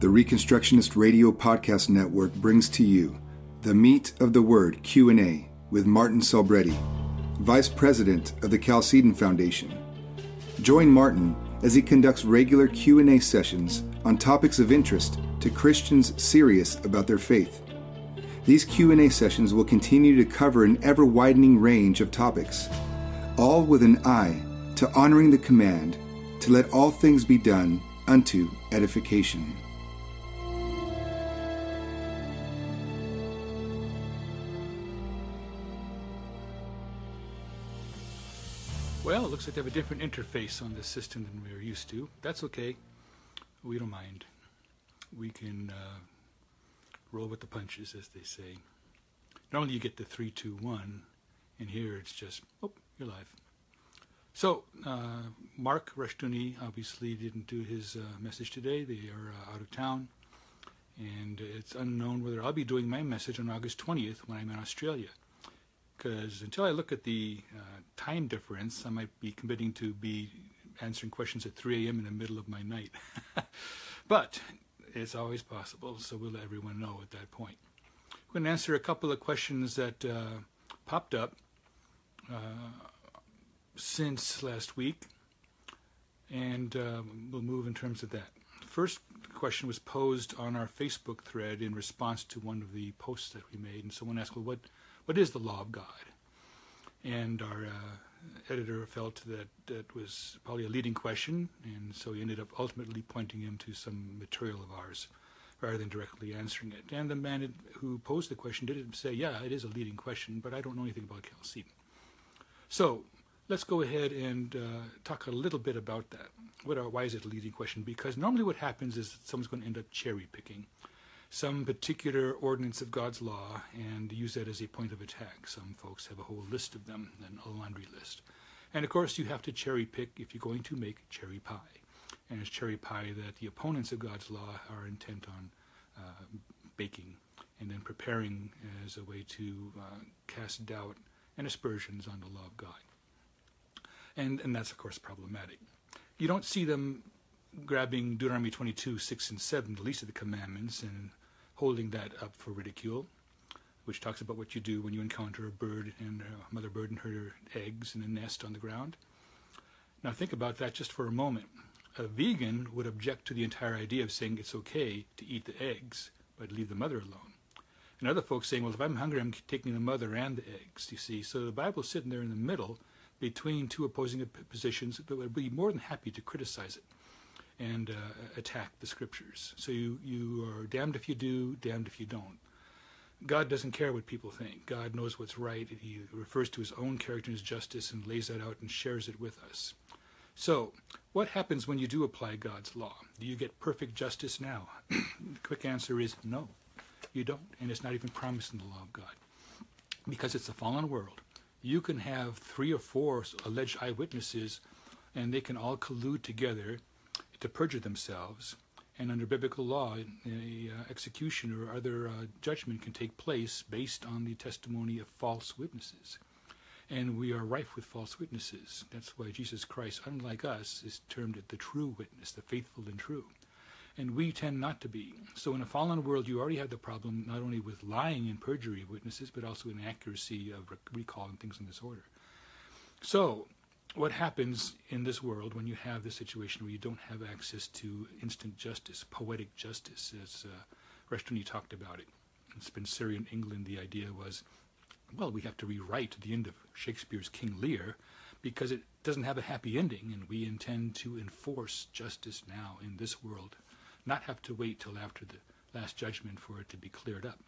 The Reconstructionist Radio Podcast Network brings to you the Meat of the Word Q&A with Martin Selbrede, Vice President of the Chalcedon Foundation. Join Martin as he conducts regular Q&A sessions on topics of interest to Christians serious about their faith. These Q&A sessions will continue to cover an ever-widening range of topics, all with an eye to honoring the command to let all things be done unto edification. Looks like they have a different interface on this system than we are used to. That's okay. We don't mind. We can uh, roll with the punches, as they say. Normally you get the three, two, one, and here it's just, oh, you're live. So, uh, Mark Rushdoony obviously didn't do his uh, message today. They are uh, out of town. And it's unknown whether I'll be doing my message on August 20th when I'm in Australia. Because until I look at the uh, time difference, I might be committing to be answering questions at 3 a.m. in the middle of my night. but it's always possible, so we'll let everyone know at that point. I'm going to answer a couple of questions that uh, popped up uh, since last week, and uh, we'll move in terms of that. First question was posed on our Facebook thread in response to one of the posts that we made, and someone asked, "Well, what what is the law of God?" And our uh, editor felt that that was probably a leading question, and so he ended up ultimately pointing him to some material of ours rather than directly answering it. And the man who posed the question did say, "Yeah, it is a leading question, but I don't know anything about Chalcedon." So let's go ahead and uh, talk a little bit about that. Are, why is it a leading question? Because normally what happens is someone's going to end up cherry picking some particular ordinance of God's law and use that as a point of attack. Some folks have a whole list of them, a laundry list. And of course, you have to cherry pick if you're going to make cherry pie. And it's cherry pie that the opponents of God's law are intent on uh, baking and then preparing as a way to uh, cast doubt and aspersions on the law of God and and that's of course problematic. You don't see them grabbing Deuteronomy 22, 6 and 7, the least of the commandments, and holding that up for ridicule, which talks about what you do when you encounter a bird and a mother bird and her eggs in a nest on the ground. Now think about that just for a moment. A vegan would object to the entire idea of saying it's okay to eat the eggs, but leave the mother alone. And other folks saying, well, if I'm hungry, I'm taking the mother and the eggs, you see. So the Bible's sitting there in the middle, between two opposing positions that would be more than happy to criticize it and uh, attack the scriptures. So you, you are damned if you do, damned if you don't. God doesn't care what people think. God knows what's right. He refers to his own character and his justice and lays that out and shares it with us. So, what happens when you do apply God's law? Do you get perfect justice now? the quick answer is no, you don't. And it's not even promised in the law of God. Because it's a fallen world you can have three or four alleged eyewitnesses, and they can all collude together to perjure themselves. And under biblical law, a uh, execution or other uh, judgment can take place based on the testimony of false witnesses. And we are rife with false witnesses. That's why Jesus Christ, unlike us, is termed the true witness, the faithful and true and we tend not to be. So in a fallen world, you already have the problem not only with lying and perjury of witnesses, but also inaccuracy of recall and things in this order. So what happens in this world when you have this situation where you don't have access to instant justice, poetic justice, as uh, Rushdoony talked about it. In Spenserian England, the idea was, well, we have to rewrite the end of Shakespeare's King Lear because it doesn't have a happy ending, and we intend to enforce justice now in this world not have to wait till after the last judgment for it to be cleared up.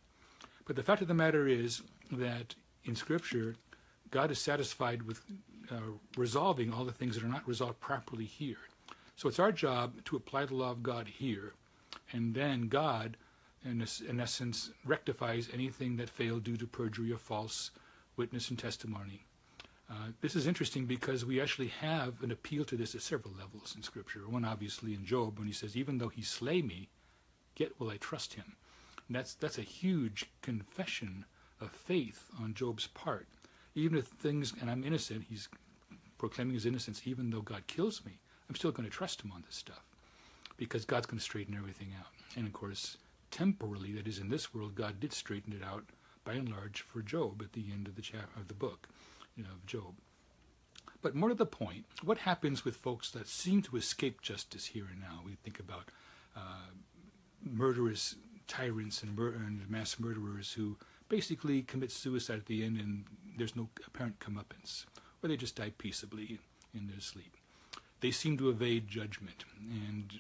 But the fact of the matter is that in Scripture, God is satisfied with uh, resolving all the things that are not resolved properly here. So it's our job to apply the law of God here, and then God, in, in essence, rectifies anything that failed due to perjury or false witness and testimony uh, this is interesting because we actually have an appeal to this at several levels in Scripture. One, obviously, in Job, when he says, Even though he slay me, yet will I trust him. And that's, that's a huge confession of faith on Job's part. Even if things, and I'm innocent, he's proclaiming his innocence, even though God kills me, I'm still going to trust him on this stuff. because God's going to straighten everything out. And of course, temporally, that is in this world, God did straighten it out by and large for Job at the end of the chap- of the book, you know, of Job. But more to the point, what happens with folks that seem to escape justice here and now? We think about uh, murderous tyrants and, mur- and mass murderers who basically commit suicide at the end and there's no apparent comeuppance, or they just die peaceably in their sleep. They seem to evade judgment, and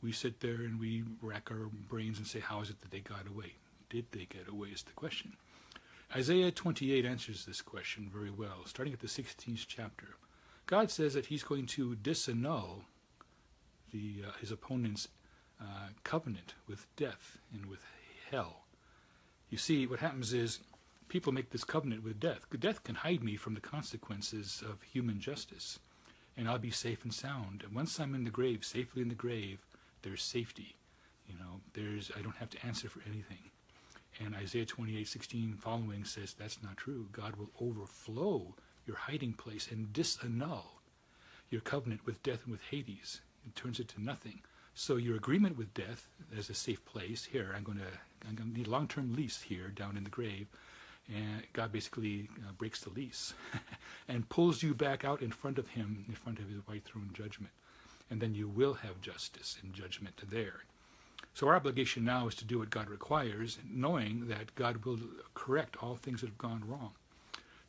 we sit there and we rack our brains and say, How is it that they got away? Did they get away? Is the question. Isaiah 28 answers this question very well, starting at the 16th chapter. God says that He's going to disannul the, uh, His opponent's uh, covenant with death and with hell. You see, what happens is people make this covenant with death. Death can hide me from the consequences of human justice, and I'll be safe and sound. And once I'm in the grave, safely in the grave, there's safety. You know, there's I don't have to answer for anything. And Isaiah 28:16 following says that's not true. God will overflow your hiding place and disannul your covenant with death and with Hades. It turns it to nothing. So your agreement with death as a safe place here, I'm going to I'm going to need a long-term lease here down in the grave, and God basically uh, breaks the lease and pulls you back out in front of Him, in front of His white throne judgment, and then you will have justice and judgment there. So our obligation now is to do what God requires, knowing that God will correct all things that have gone wrong.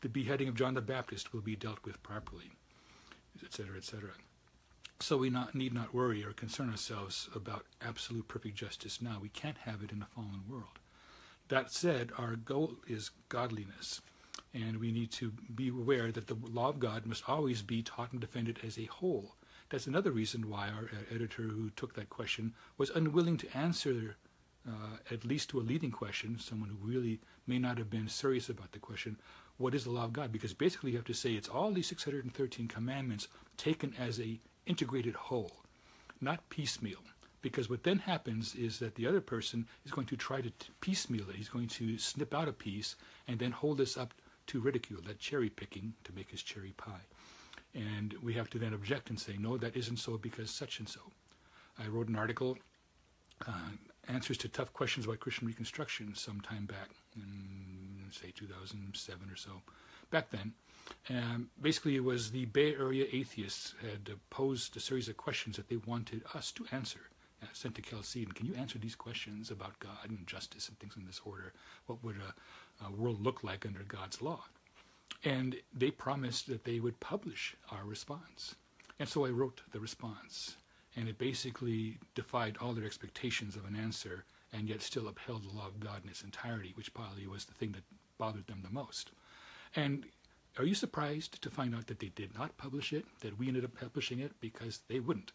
The beheading of John the Baptist will be dealt with properly, etc., etc. So we not, need not worry or concern ourselves about absolute perfect justice now. We can't have it in a fallen world. That said, our goal is godliness, and we need to be aware that the law of God must always be taught and defended as a whole that's another reason why our editor who took that question was unwilling to answer, uh, at least to a leading question, someone who really may not have been serious about the question, what is the law of God? Because basically you have to say it's all these 613 commandments taken as a integrated whole, not piecemeal. Because what then happens is that the other person is going to try to piecemeal it. He's going to snip out a piece and then hold this up to ridicule, that cherry picking to make his cherry pie. And we have to then object and say, no, that isn't so because such and so. I wrote an article, uh, Answers to Tough Questions about Christian Reconstruction, some time back, in say 2007 or so, back then. And basically, it was the Bay Area atheists had posed a series of questions that they wanted us to answer. Uh, sent to Chalcedon, can you answer these questions about God and justice and things in this order? What would a, a world look like under God's law? And they promised that they would publish our response. And so I wrote the response. And it basically defied all their expectations of an answer and yet still upheld the law of God in its entirety, which probably was the thing that bothered them the most. And are you surprised to find out that they did not publish it, that we ended up publishing it because they wouldn't?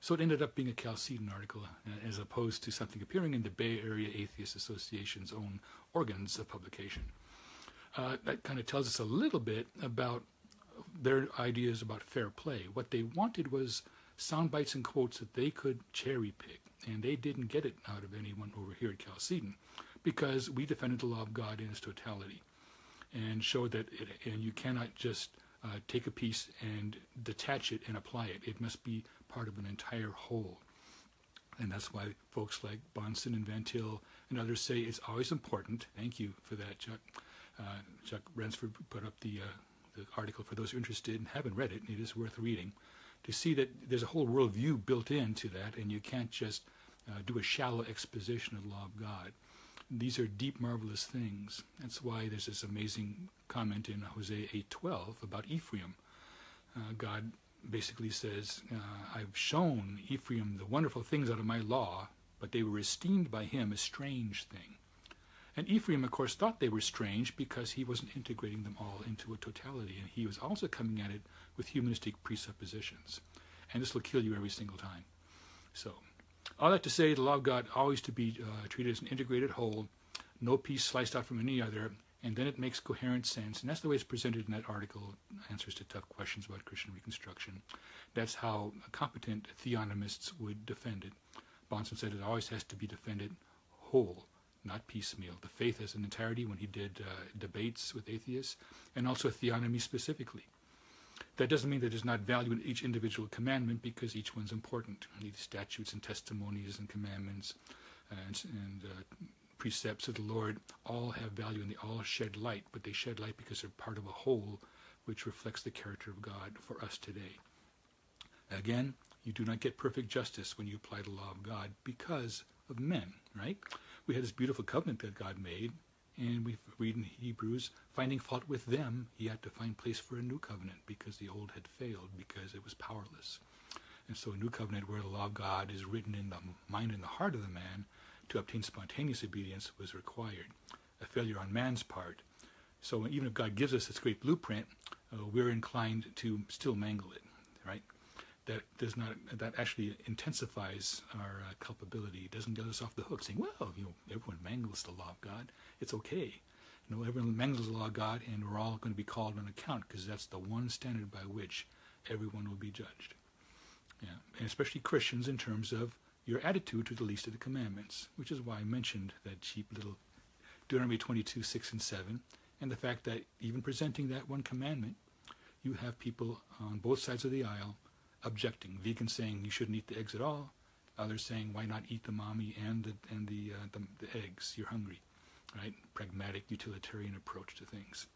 So it ended up being a Chalcedon article uh, as opposed to something appearing in the Bay Area Atheist Association's own organs of publication uh, that kind of tells us a little bit about their ideas about fair play. What they wanted was sound bites and quotes that they could cherry pick, and they didn't get it out of anyone over here at Chalcedon because we defended the law of God in its totality and showed that it, and you cannot just uh, take a piece and detach it and apply it. It must be part of an entire whole. And that's why folks like Bahnsen and Van Til and others say it's always important. Thank you for that, Chuck uh, Chuck Ransford put up the, uh, the article for those who are interested and haven't read it. It is worth reading to see that there's a whole worldview built into that, and you can't just uh, do a shallow exposition of the law of God. These are deep, marvelous things. That's why there's this amazing comment in Hosea 8:12 about Ephraim. Uh, God basically says, uh, "I've shown Ephraim the wonderful things out of my law, but they were esteemed by him a strange thing." And Ephraim, of course, thought they were strange because he wasn't integrating them all into a totality, and he was also coming at it with humanistic presuppositions. And this will kill you every single time. So, all that to say, the law of God always to be uh, treated as an integrated whole, no piece sliced out from any other, and then it makes coherent sense. And that's the way it's presented in that article, Answers to Tough Questions about Christian Reconstruction. That's how competent theonomists would defend it. Bahnsen said it always has to be defended whole not piecemeal. The faith as an entirety when he did uh, debates with atheists, and also theonomy specifically. That doesn't mean that there's not value in each individual commandment because each one's important. These statutes and testimonies and commandments and, and uh, precepts of the Lord all have value and they all shed light, but they shed light because they're part of a whole which reflects the character of God for us today. Again, you do not get perfect justice when you apply the law of God because of men, right? We had this beautiful covenant that God made, and we read in Hebrews, finding fault with them, he had to find place for a new covenant because the old had failed, because it was powerless. And so a new covenant where the law of God is written in the mind and the heart of the man to obtain spontaneous obedience was required. A failure on man's part. So even if God gives us this great blueprint, uh, we're inclined to still mangle it, right? That does not. That actually intensifies our uh, culpability. It doesn't get us off the hook, saying, "Well, you know, everyone mangles the law of God. It's okay." You know, everyone mangles the law of God, and we're all going to be called on account because that's the one standard by which everyone will be judged. Yeah, and especially Christians in terms of your attitude to the least of the commandments, which is why I mentioned that cheap little Deuteronomy 22, 6 and 7, and the fact that even presenting that one commandment you have people on both sides of the aisle objecting. Vegans saying you shouldn't eat the eggs at all. Others saying why not eat the mommy and the and the, uh, the, the eggs? You're hungry, right? Pragmatic, utilitarian approach to things.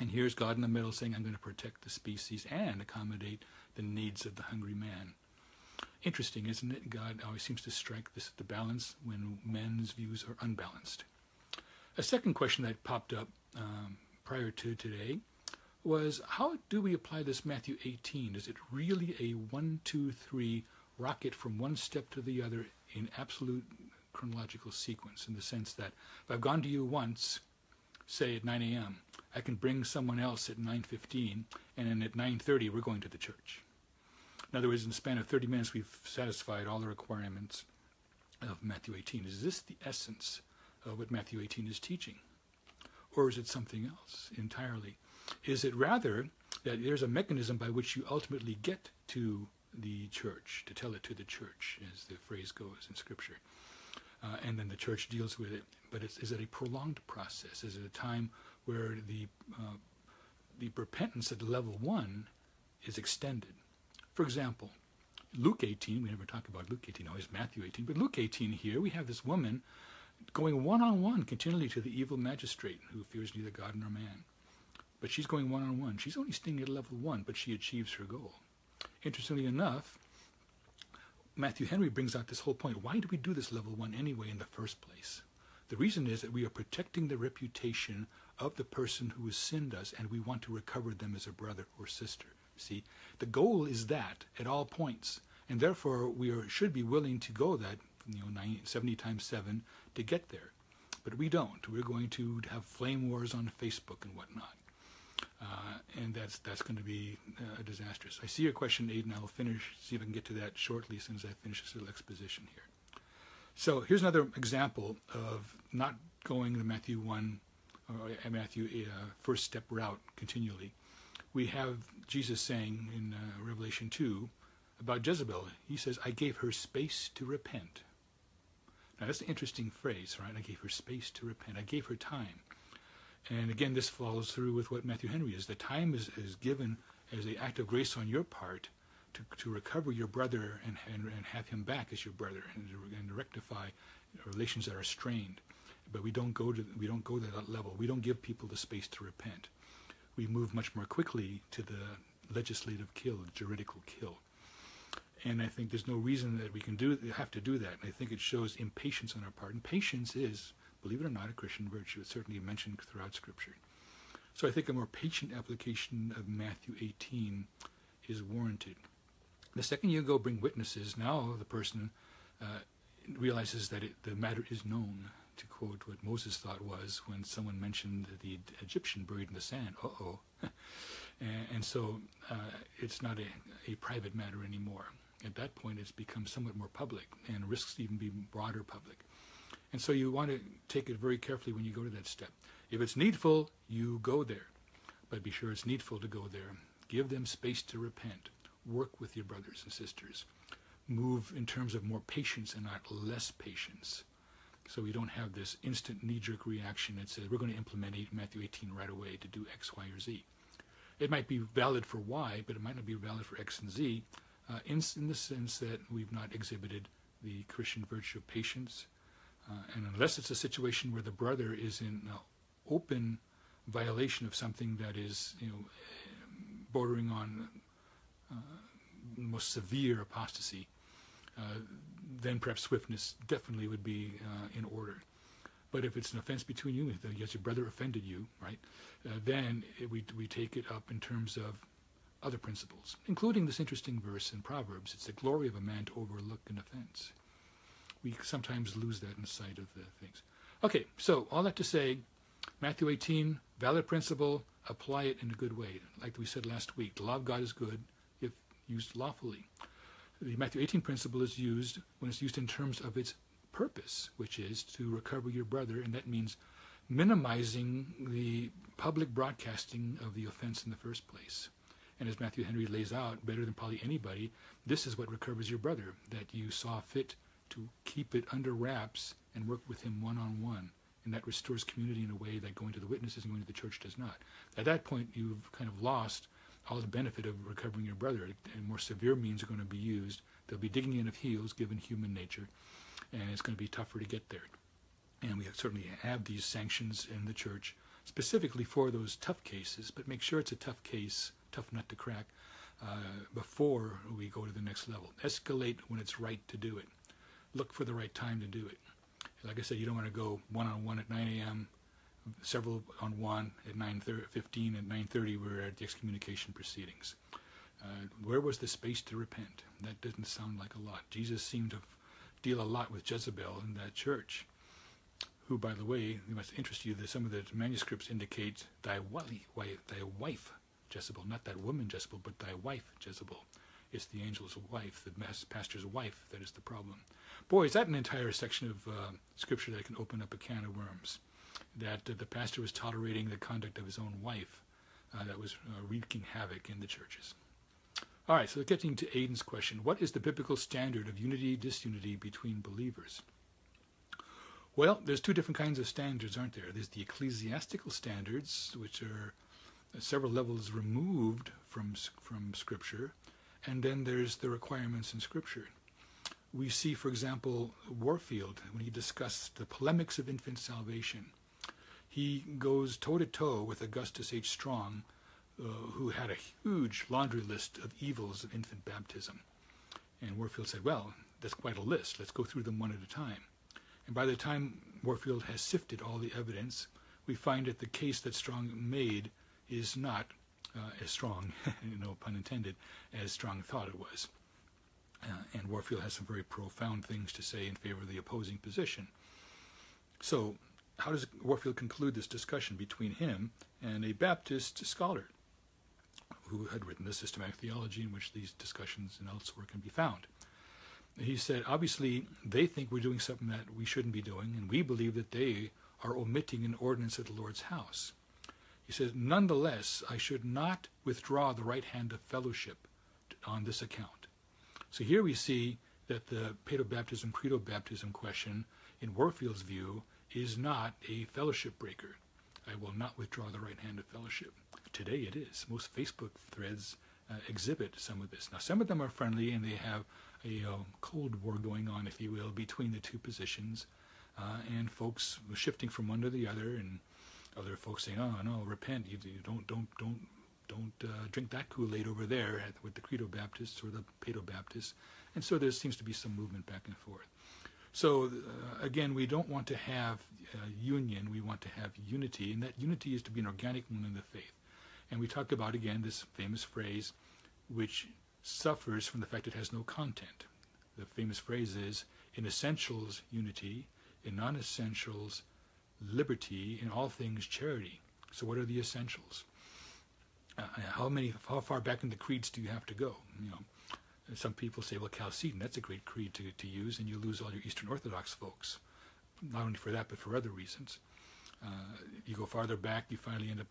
And here's God in the middle saying, I'm going to protect the species and accommodate the needs of the hungry man. Interesting, isn't it? God always seems to strike this the balance when men's views are unbalanced. A second question that popped up um, prior to today was how do we apply this Matthew 18? Is it really a one, two, three rocket from one step to the other in absolute chronological sequence in the sense that if I've gone to you once, say at 9 a.m., I can bring someone else at 9.15, and then at 9.30 we're going to the church. In other words, in the span of 30 minutes, we've satisfied all the requirements of Matthew 18. Is this the essence of what Matthew 18 is teaching? Or is it something else entirely? Is it rather that there's a mechanism by which you ultimately get to the church, to tell it to the church, as the phrase goes in Scripture, uh, and then the church deals with it. But is it a prolonged process? Is it a time where the uh, the repentance at level one is extended? For example, Luke 18, we never talk about Luke 18, always Matthew 18, but Luke 18 here, we have this woman going one on one continually to the evil magistrate who fears neither God nor man. But she's going one on one. She's only staying at level one, but she achieves her goal. Interestingly enough, Matthew Henry brings out this whole point. Why do we do this level one anyway in the first place? The reason is that we are protecting the reputation of the person who has sinned us, and we want to recover them as a brother or sister. See, the goal is that at all points, and therefore we are, should be willing to go that you know 90, 70 times seven to get there. But we don't. We're going to have flame wars on Facebook and whatnot. Uh, and that's that's going to be uh, disastrous. I see your question, Aiden. I'll finish, see if I can get to that shortly as soon as I finish this little exposition here. So here's another example of not going the Matthew 1 or uh, Matthew uh, first step route continually. We have Jesus saying in uh, Revelation 2 about Jezebel. He says, I gave her space to repent. Now that's an interesting phrase, right? I gave her space to repent. I gave her time. And again, this follows through with what Matthew Henry is. The time is, is given as an act of grace on your part to, to recover your brother and, and, and have him back as your brother and, and to rectify relations that are strained. But we don't go to we don't go to that level. We don't give people the space to repent. We move much more quickly to the legislative kill, the juridical kill. And I think there's no reason that we can do have to do that. And I think it shows impatience on our part. And patience is believe it or not, a Christian virtue. It's certainly mentioned throughout Scripture. So I think a more patient application of Matthew 18 is warranted. The second you go bring witnesses, now the person uh, realizes that it, the matter is known. To quote what Moses thought was when someone mentioned the Egyptian buried in the sand. Uh oh. and, and, so uh, it's not a, a private matter anymore. At that point, it's become somewhat more public and risks even be broader public. And so you want to take it very carefully when you go to that step. If it's needful, you go there. But be sure it's needful to go there. Give them space to repent. Work with your brothers and sisters. Move in terms of more patience and not less patience. So we don't have this instant knee jerk reaction that says we're going to implement Matthew 18 right away to do X, Y, or Z. It might be valid for Y, but it might not be valid for X and Z, uh, in, in the sense that we've not exhibited the Christian virtue of patience. Uh, and unless it's a situation where the brother is in open violation of something that is, you know, bordering on uh, most severe apostasy, uh, then perhaps swiftness definitely would be uh, in order. But if it's an offense between you, yes, your brother offended you, right? Uh, then it, we we take it up in terms of other principles, including this interesting verse in Proverbs. It's the glory of a man to overlook an offense. We sometimes lose that in sight of the things. Okay, so all that to say, Matthew 18, valid principle, apply it in a good way. Like we said last week, the law of God is good if used lawfully. The Matthew 18 principle is used when it's used in terms of its purpose, which is to recover your brother, and that means minimizing the public broadcasting of the offense in the first place. And as Matthew Henry lays out, better than probably anybody, this is what recovers your brother, that you saw fit to keep it under wraps and work with him one on one. And that restores community in a way that going to the witnesses and going to the church does not. At that point, you've kind of lost all the benefit of recovering your brother. And more severe means are going to be used. They'll be digging in of heels, given human nature, and it's going to be tougher to get there. And we certainly have these sanctions in the church specifically for those tough cases, but make sure it's a tough case, tough nut to crack, uh, before we go to the next level. Escalate when it's right to do it. Look for the right time to do it. Like I said, you don't want to go one on one at 9 a.m., several on one at 9:15 at 9:30. We're at the excommunication proceedings. Uh, where was the space to repent? That doesn't sound like a lot. Jesus seemed to deal a lot with Jezebel in that church, who, by the way, it must interest you that some of the manuscripts indicate thy thy wife Jezebel, not that woman Jezebel, but thy wife Jezebel. It's the angel's wife, the pastor's wife, that is the problem. Boy, is that an entire section of uh, scripture that can open up a can of worms. That uh, the pastor was tolerating the conduct of his own wife uh, that was uh, wreaking havoc in the churches. All right, so getting to Aiden's question what is the biblical standard of unity disunity between believers? Well, there's two different kinds of standards, aren't there? There's the ecclesiastical standards, which are several levels removed from from Scripture, and then there's the requirements in Scripture we see, for example, Warfield, when he discussed the polemics of infant salvation, he goes toe to toe with Augustus H. Strong, uh, who had a huge laundry list of evils of infant baptism. And Warfield said, Well, that's quite a list. Let's go through them one at a time. And by the time Warfield has sifted all the evidence, we find that the case that Strong made is not as strong, no pun intended, as Strong thought it was. Uh, and Warfield has some very profound things to say in favor of the opposing position. So, how does Warfield conclude this discussion between him and a Baptist scholar who had written the systematic theology in which these discussions and elsewhere can be found? He said, obviously, they think we're doing something that we shouldn't be doing, and we believe that they are omitting an ordinance at the Lord's house. He says, nonetheless, I should not withdraw the right hand of fellowship on this account. So here we see that the paedobaptism, credo baptism question, in Warfield's view, is not a fellowship breaker. I will not withdraw the right hand of fellowship. Today it is. Most Facebook threads uh, exhibit some of this. Now, some of them are friendly and they have a uh, cold war going on, if you will, between the two positions, uh, and folks shifting from one to the other, and other folks saying, "Oh no, repent! You, you don't, don't, don't don't uh, drink that Kool-Aid over there with the Credo Baptists or the Paedo Baptists. And so there seems to be some movement back and forth. So uh, again, we don't want to have uh, union, we want to have unity, and that unity is to be an organic one in the faith. And we talk about, again, this famous phrase, which suffers from the fact it has no content. The famous phrase is, in essentials, unity, in non-essentials, liberty, in all things, charity. So what are the essentials? uh, how many, how far back in the creeds do you have to go? You know, some people say, well, Chalcedon, that's a great creed to, to use, and you lose all your Eastern Orthodox folks. Not only for that, but for other reasons. Uh, you go farther back, you finally end up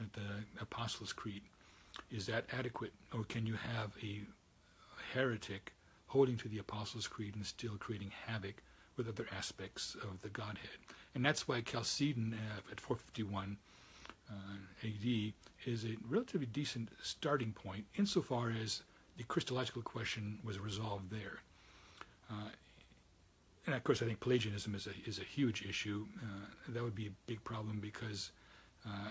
at the Apostles' Creed. Is that adequate, or can you have a heretic holding to the Apostles' Creed and still creating havoc with other aspects of the Godhead? And that's why Chalcedon uh, at 451 uh, AD is a relatively decent starting point insofar as the Christological question was resolved there. Uh, and of course, I think Pelagianism is a is a huge issue. Uh, that would be a big problem because uh,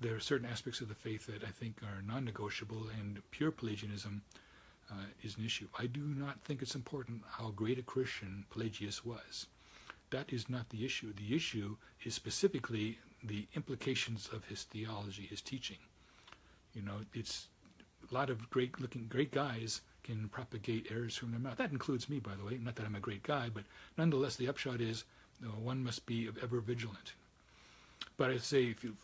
there are certain aspects of the faith that I think are non-negotiable, and pure Pelagianism uh, is an issue. I do not think it's important how great a Christian Pelagius was. That is not the issue. The issue is specifically the implications of his theology, his teaching. You know, it's a lot of great looking, great guys can propagate errors from their mouth. That includes me, by the way. Not that I'm a great guy, but nonetheless, the upshot is you know, one must be ever vigilant. But I'd say if you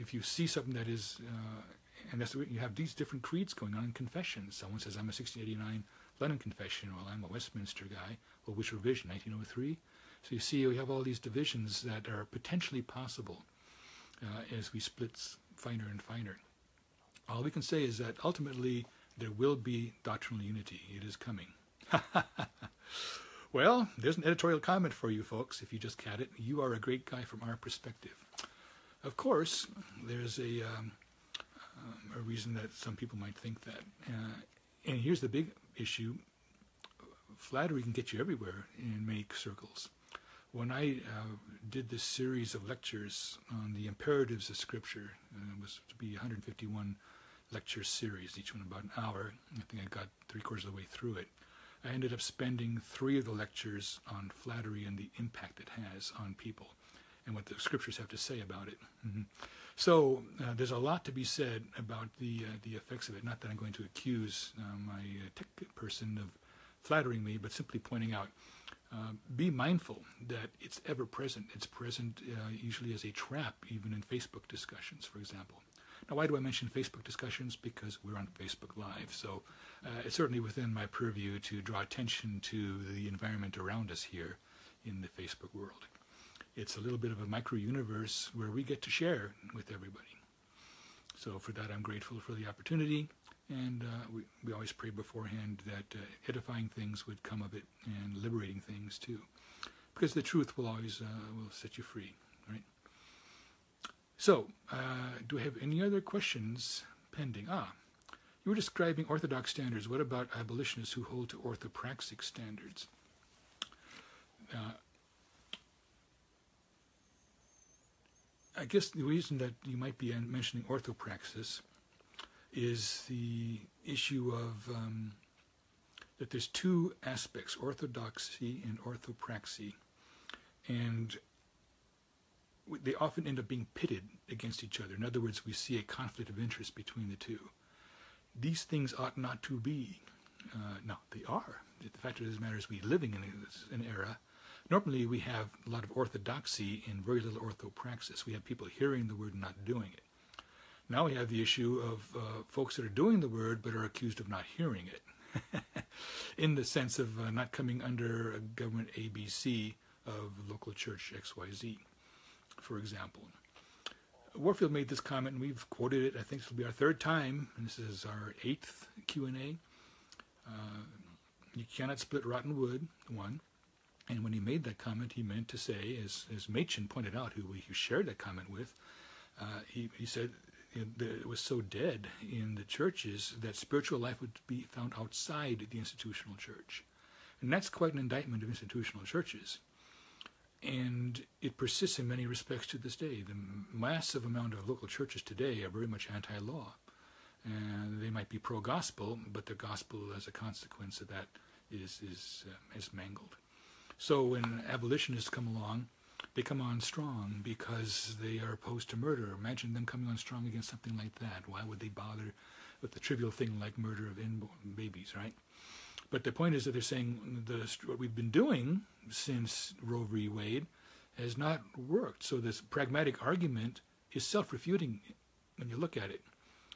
if you see something that is, uh, and that's you have these different creeds going on in confessions. Someone says I'm a 1689 London confession, well I'm a Westminster guy. Well, which revision? 1903. So you see, we have all these divisions that are potentially possible uh, as we split finer and finer. All we can say is that ultimately there will be doctrinal unity. It is coming. well, there's an editorial comment for you folks. If you just cat it, you are a great guy from our perspective. Of course, there's a um, um, a reason that some people might think that. Uh, and here's the big issue: flattery can get you everywhere in many circles. When I uh, did this series of lectures on the imperatives of Scripture, uh, it was to be 151 lecture series, each one about an hour. I think I got three quarters of the way through it. I ended up spending three of the lectures on flattery and the impact it has on people and what the scriptures have to say about it. Mm-hmm. So uh, there's a lot to be said about the uh, the effects of it. Not that I'm going to accuse uh, my uh, tech person of flattering me, but simply pointing out. Uh, be mindful that it's ever present. It's present uh, usually as a trap, even in Facebook discussions, for example. Now, why do I mention Facebook discussions? Because we're on Facebook Live. So uh, it's certainly within my purview to draw attention to the environment around us here in the Facebook world. It's a little bit of a micro universe where we get to share with everybody. So for that, I'm grateful for the opportunity. And uh, we, we always pray beforehand that uh, edifying things would come of it and liberating things too. Because the truth will always uh, will set you free, right? So, uh, do I have any other questions pending? Ah, you were describing orthodox standards. What about abolitionists who hold to orthopraxic standards? Uh, I guess the reason that you might be mentioning orthopraxis is the issue of um, that there's two aspects, orthodoxy and orthopraxy. And they often end up being pitted against each other. In other words, we see a conflict of interest between the two. These things ought not to be. Uh, no, they are. The fact of the matter is, we're living in an era. Normally, we have a lot of orthodoxy and very little orthopraxis. We have people hearing the word and not doing it. Now we have the issue of uh, folks that are doing the word but are accused of not hearing it, in the sense of uh, not coming under a government ABC of local church XYZ for example. Warfield made this comment, and we've quoted it. I think this will be our third time, and this is our eighth Q and A. Uh, you cannot split rotten wood. One, and when he made that comment, he meant to say, as as Machen pointed out, who we shared that comment with, uh, he he said it was so dead in the churches that spiritual life would be found outside the institutional church, and that's quite an indictment of institutional churches and it persists in many respects to this day. The massive amount of local churches today are very much anti-law, and they might be pro-gospel, but the gospel, as a consequence of that, is is uh, is mangled. So when abolitionists come along, come on strong because they are opposed to murder. Imagine them coming on strong against something like that. Why would they bother with the trivial thing like murder of inborn babies, right? But the point is that they're saying the, what we've been doing since Roe v. Wade has not worked. So this pragmatic argument is self-refuting when you look at it.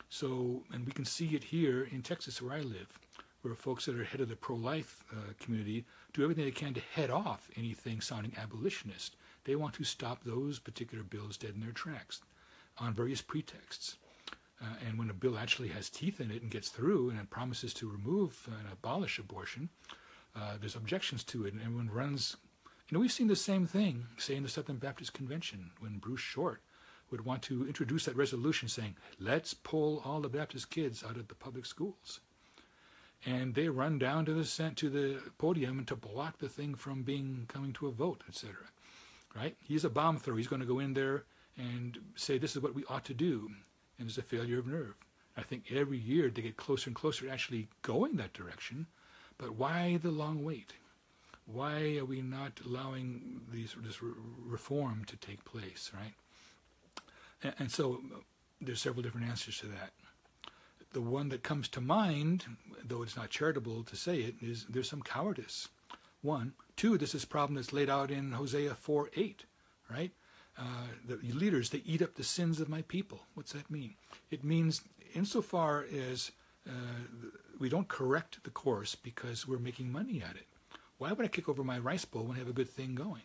So, and we can see it here in Texas where I live, where folks that are head of the pro-life uh, community do everything they can to head off anything sounding abolitionist. They want to stop those particular bills dead in their tracks on various pretexts. Uh, and when a bill actually has teeth in it and gets through and it promises to remove and abolish abortion, uh, there's objections to it, and everyone runs. You know, we've seen the same thing, say, in the Southern Baptist Convention when Bruce Shortt would want to introduce that resolution saying, let's pull all the Baptist kids out of the public schools. And they run down to the to the podium and to block the thing from being coming to a vote, etc. Right? He's a bomb thrower. He's going to go in there and say this is what we ought to do, and it's a failure of nerve. I think every year they get closer and closer to actually going that direction. But why the long wait? Why are we not allowing these, this reform to take place, right? And, and so there's several different answers to that. The one that comes to mind, though it's not charitable to say it, is there's some cowardice. One. Two, this is a problem that's laid out in Hosea 4 8, right? Uh, the leaders, they eat up the sins of my people. What's that mean? It means insofar as uh, we don't correct the course because we're making money at it. Why would I kick over my rice bowl when I have a good thing going?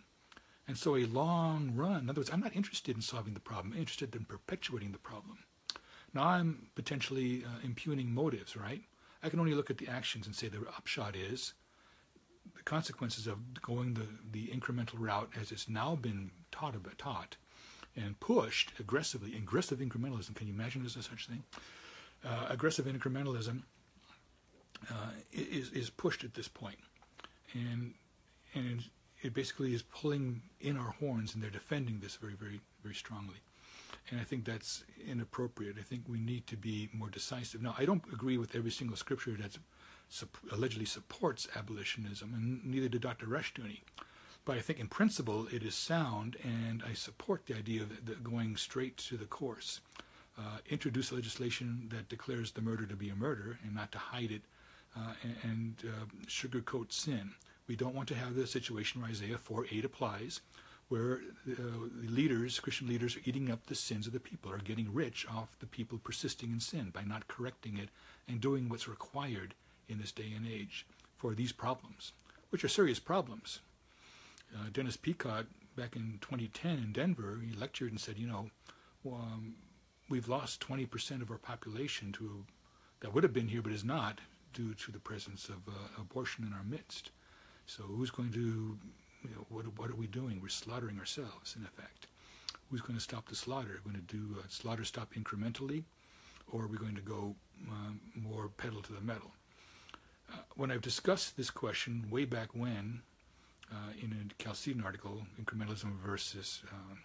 And so a long run, in other words, I'm not interested in solving the problem, I'm interested in perpetuating the problem. Now I'm potentially uh, impugning motives, right? I can only look at the actions and say the upshot is the consequences of going the, the incremental route as it's now been taught, about, taught and pushed aggressively. Aggressive incrementalism, can you imagine there's a such thing? Uh, aggressive incrementalism uh, is, is pushed at this point. And, and it basically is pulling in our horns and they're defending this very, very, very strongly. And I think that's inappropriate. I think we need to be more decisive. Now, I don't agree with every single scripture that allegedly supports abolitionism, and neither did Dr. Rushdoony. But I think in principle it is sound, and I support the idea of going straight to the course. Uh, introduce legislation that declares the murder to be a murder and not to hide it uh, and, and uh, sugarcoat sin. We don't want to have the situation where Isaiah 4 8 applies, where uh, the leaders, Christian leaders, are eating up the sins of the people, are getting rich off the people persisting in sin by not correcting it and doing what's required in this day and age for these problems, which are serious problems. Uh, Dennis Peacocke, back in 2010 in Denver, he lectured and said, you know, um, we've lost 20% of our population to that would have been here but is not due to the presence of uh, abortion in our midst. So who's going to, you know, what, what are we doing? We're slaughtering ourselves, in effect. Who's going to stop the slaughter? Are we going to do uh, slaughter stop incrementally, or are we going to go um, more pedal to the metal? Uh, when I've discussed this question way back when, uh, in a Chalcedon article, incrementalism versus um,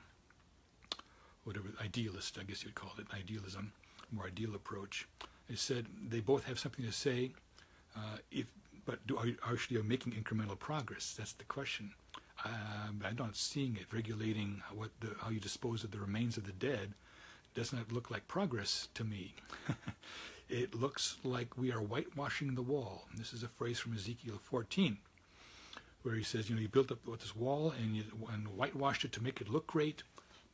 whatever idealist, I guess you'd call it, idealism, more ideal approach. It said they both have something to say. Uh, if but do are are making incremental progress? That's the question. Um, I'm not seeing it regulating what the, how you dispose of the remains of the dead. Does not look like progress to me. it looks like we are whitewashing the wall. This is a phrase from Ezekiel 14 where he says, you know, you built up this wall and you and whitewashed it to make it look great,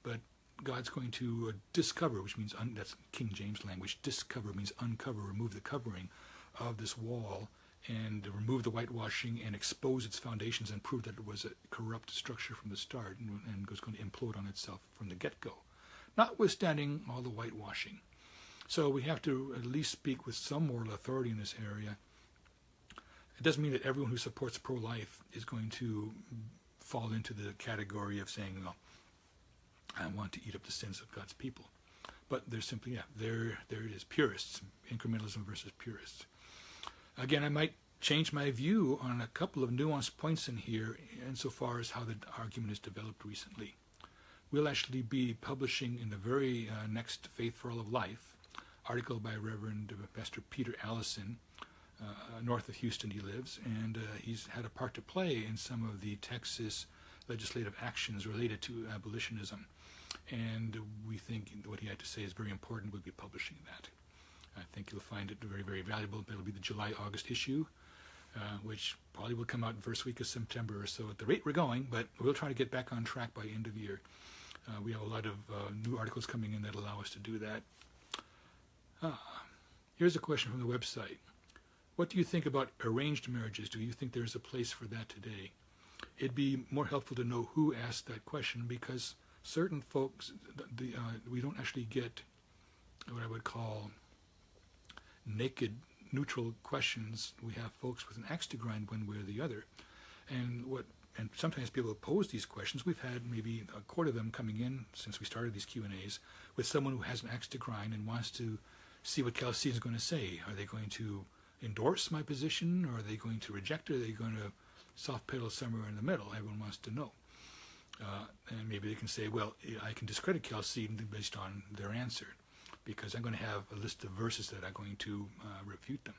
but God's going to uh, discover, which means un, that's King James language. Discover means uncover, remove the covering of this wall, and remove the whitewashing and expose its foundations and prove that it was a corrupt structure from the start and, and was going to implode on itself from the get-go, notwithstanding all the whitewashing. So we have to at least speak with some moral authority in this area it doesn't mean that everyone who supports pro-life is going to fall into the category of saying, well, I want to eat up the sins of God's people. But there's simply, yeah, there, there it is, purists, incrementalism versus purists. Again, I might change my view on a couple of nuanced points in here insofar as how the argument is developed recently. We'll actually be publishing in the very uh, next Faith for All of Life article by Reverend Pastor Peter Allison uh, north of Houston he lives, and uh, he's had a part to play in some of the Texas legislative actions related to abolitionism. And we think what he had to say is very important. We'll be publishing that. I think you'll find it very, very valuable. It'll be the July-August issue, uh, which probably will come out in first week of September or so at the rate we're going, but we'll try to get back on track by end of year. Uh, we have a lot of uh, new articles coming in that allow us to do that. Ah, here's a question from the website. What do you think about arranged marriages? Do you think there's a place for that today? It'd be more helpful to know who asked that question because certain folks, the, uh, we don't actually get what I would call naked, neutral questions. We have folks with an axe to grind one way or the other. And what and sometimes people pose these questions. We've had maybe a quarter of them coming in since we started these Q and A's with someone who has an axe to grind and wants to see what Chalcedon is going to say. Are they going to endorse my position, or are they going to reject it? Are they going to soft pedal somewhere in the middle? Everyone wants to know. Uh, and maybe they can say, well, I can discredit Chalcedon based on their answer because I'm going to have a list of verses that are going to uh, refute them.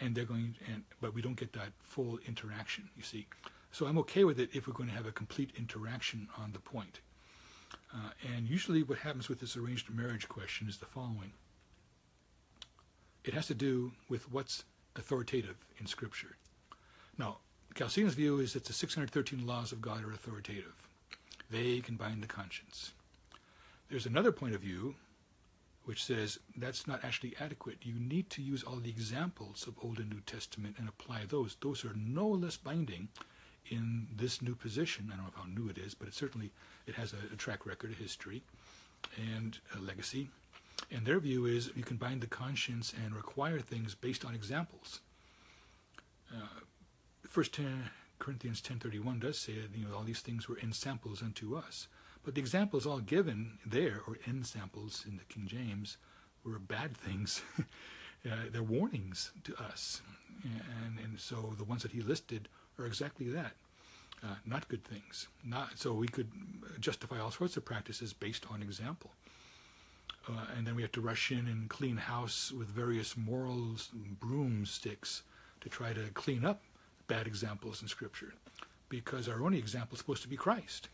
And they're going, and but we don't get that full interaction, you see. So I'm okay with it if we're going to have a complete interaction on the point. Uh, and usually, what happens with this arranged marriage question is the following it has to do with what's authoritative in Scripture. Now, Chalcedon's view is that the 613 laws of God are authoritative. They can bind the conscience. There's another point of view which says that's not actually adequate. You need to use all the examples of Old and New Testament and apply those. Those are no less binding in this new position. I don't know how new it is, but it certainly it has a, a track record, a history, and a legacy. And their view is you can bind the conscience and require things based on examples. Uh, First 10 Corinthians 10:31 does say that you know all these things were in samples unto us. But the examples all given there, or in samples in the King James, were bad things. uh, they're warnings to us. And, and so the ones that he listed are exactly that. Uh, not good things. Not so we could justify all sorts of practices based on example. Uh, and then we have to rush in and clean house with various moral broomsticks to try to clean up bad examples in Scripture, because our only example is supposed to be Christ.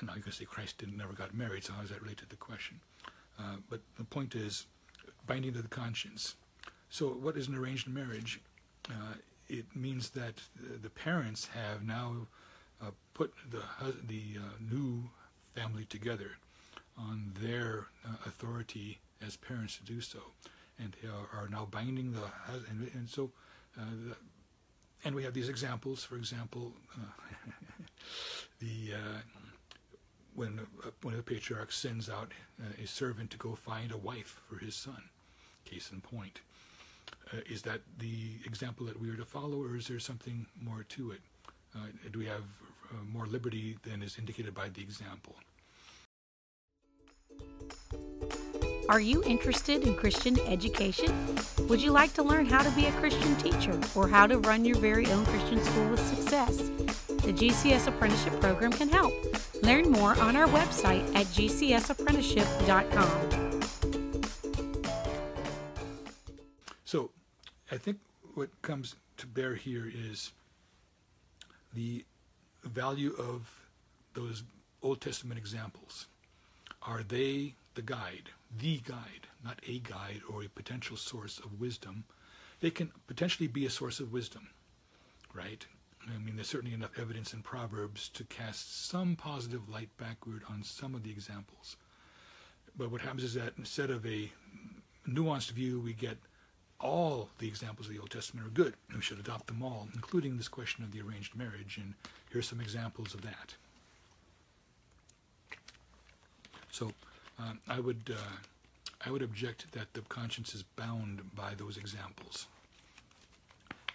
And now you can say Christ didn't never got married, so how does that relate to the question? Uh, but the point is binding to the conscience. So, what is an arranged marriage? Uh, it means that the parents have now uh, put the the uh, new family together on their uh, authority as parents to do so, and they are, now binding the. And, so, uh, the, and we have these examples. For example, the when uh, one of the patriarchs sends out uh, a servant to go find a wife for his son. Case in point. is that the example that we are to follow, or is there something more to it? do we have more liberty than is indicated by the example? Are you interested in Christian education? Would you like to learn how to be a Christian teacher or how to run your very own Christian school with success? The GCS Apprenticeship Program can help. Learn more on our website at gcsapprenticeship.com. So, I think what comes to bear here is the value of those Old Testament examples. Are they the guide? the guide, not a guide or a potential source of wisdom. They can potentially be a source of wisdom, right? I mean, there's certainly enough evidence in Proverbs to cast some positive light backward on some of the examples. But what happens is that instead of a nuanced view, we get all the examples of the Old Testament are good. We should adopt them all, including this question of the arranged marriage. And here's some examples of that. So, um, I would uh, I would object that the conscience is bound by those examples.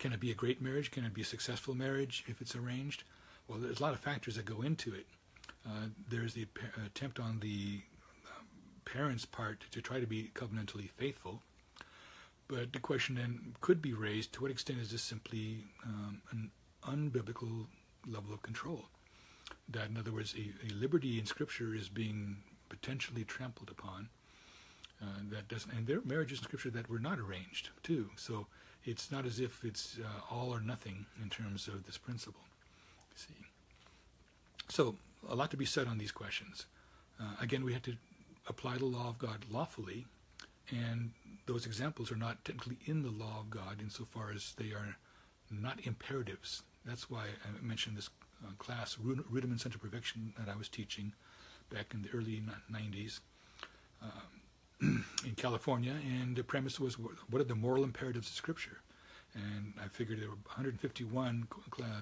Can it be a great marriage? Can it be a successful marriage if it's arranged? Well, there's a lot of factors that go into it. Uh, there's the attempt on the um, parents' part to try to be covenantally faithful. But the question then could be raised to what extent is this simply um, an unbiblical level of control? That, in other words, a, a liberty in Scripture is being potentially trampled upon. Uh, that doesn't, and there are marriages in Scripture that were not arranged too. So it's not as if it's uh, all or nothing in terms of this principle. See, so a lot to be said on these questions. Uh, again, we have to apply the law of God lawfully, and those examples are not technically in the law of God insofar as they are not imperatives. That's why I mentioned this uh, class, Rudiments unto Perfection, that I was teaching back in the early 90s um, in California, and the premise was what are the moral imperatives of Scripture? And I figured there were 151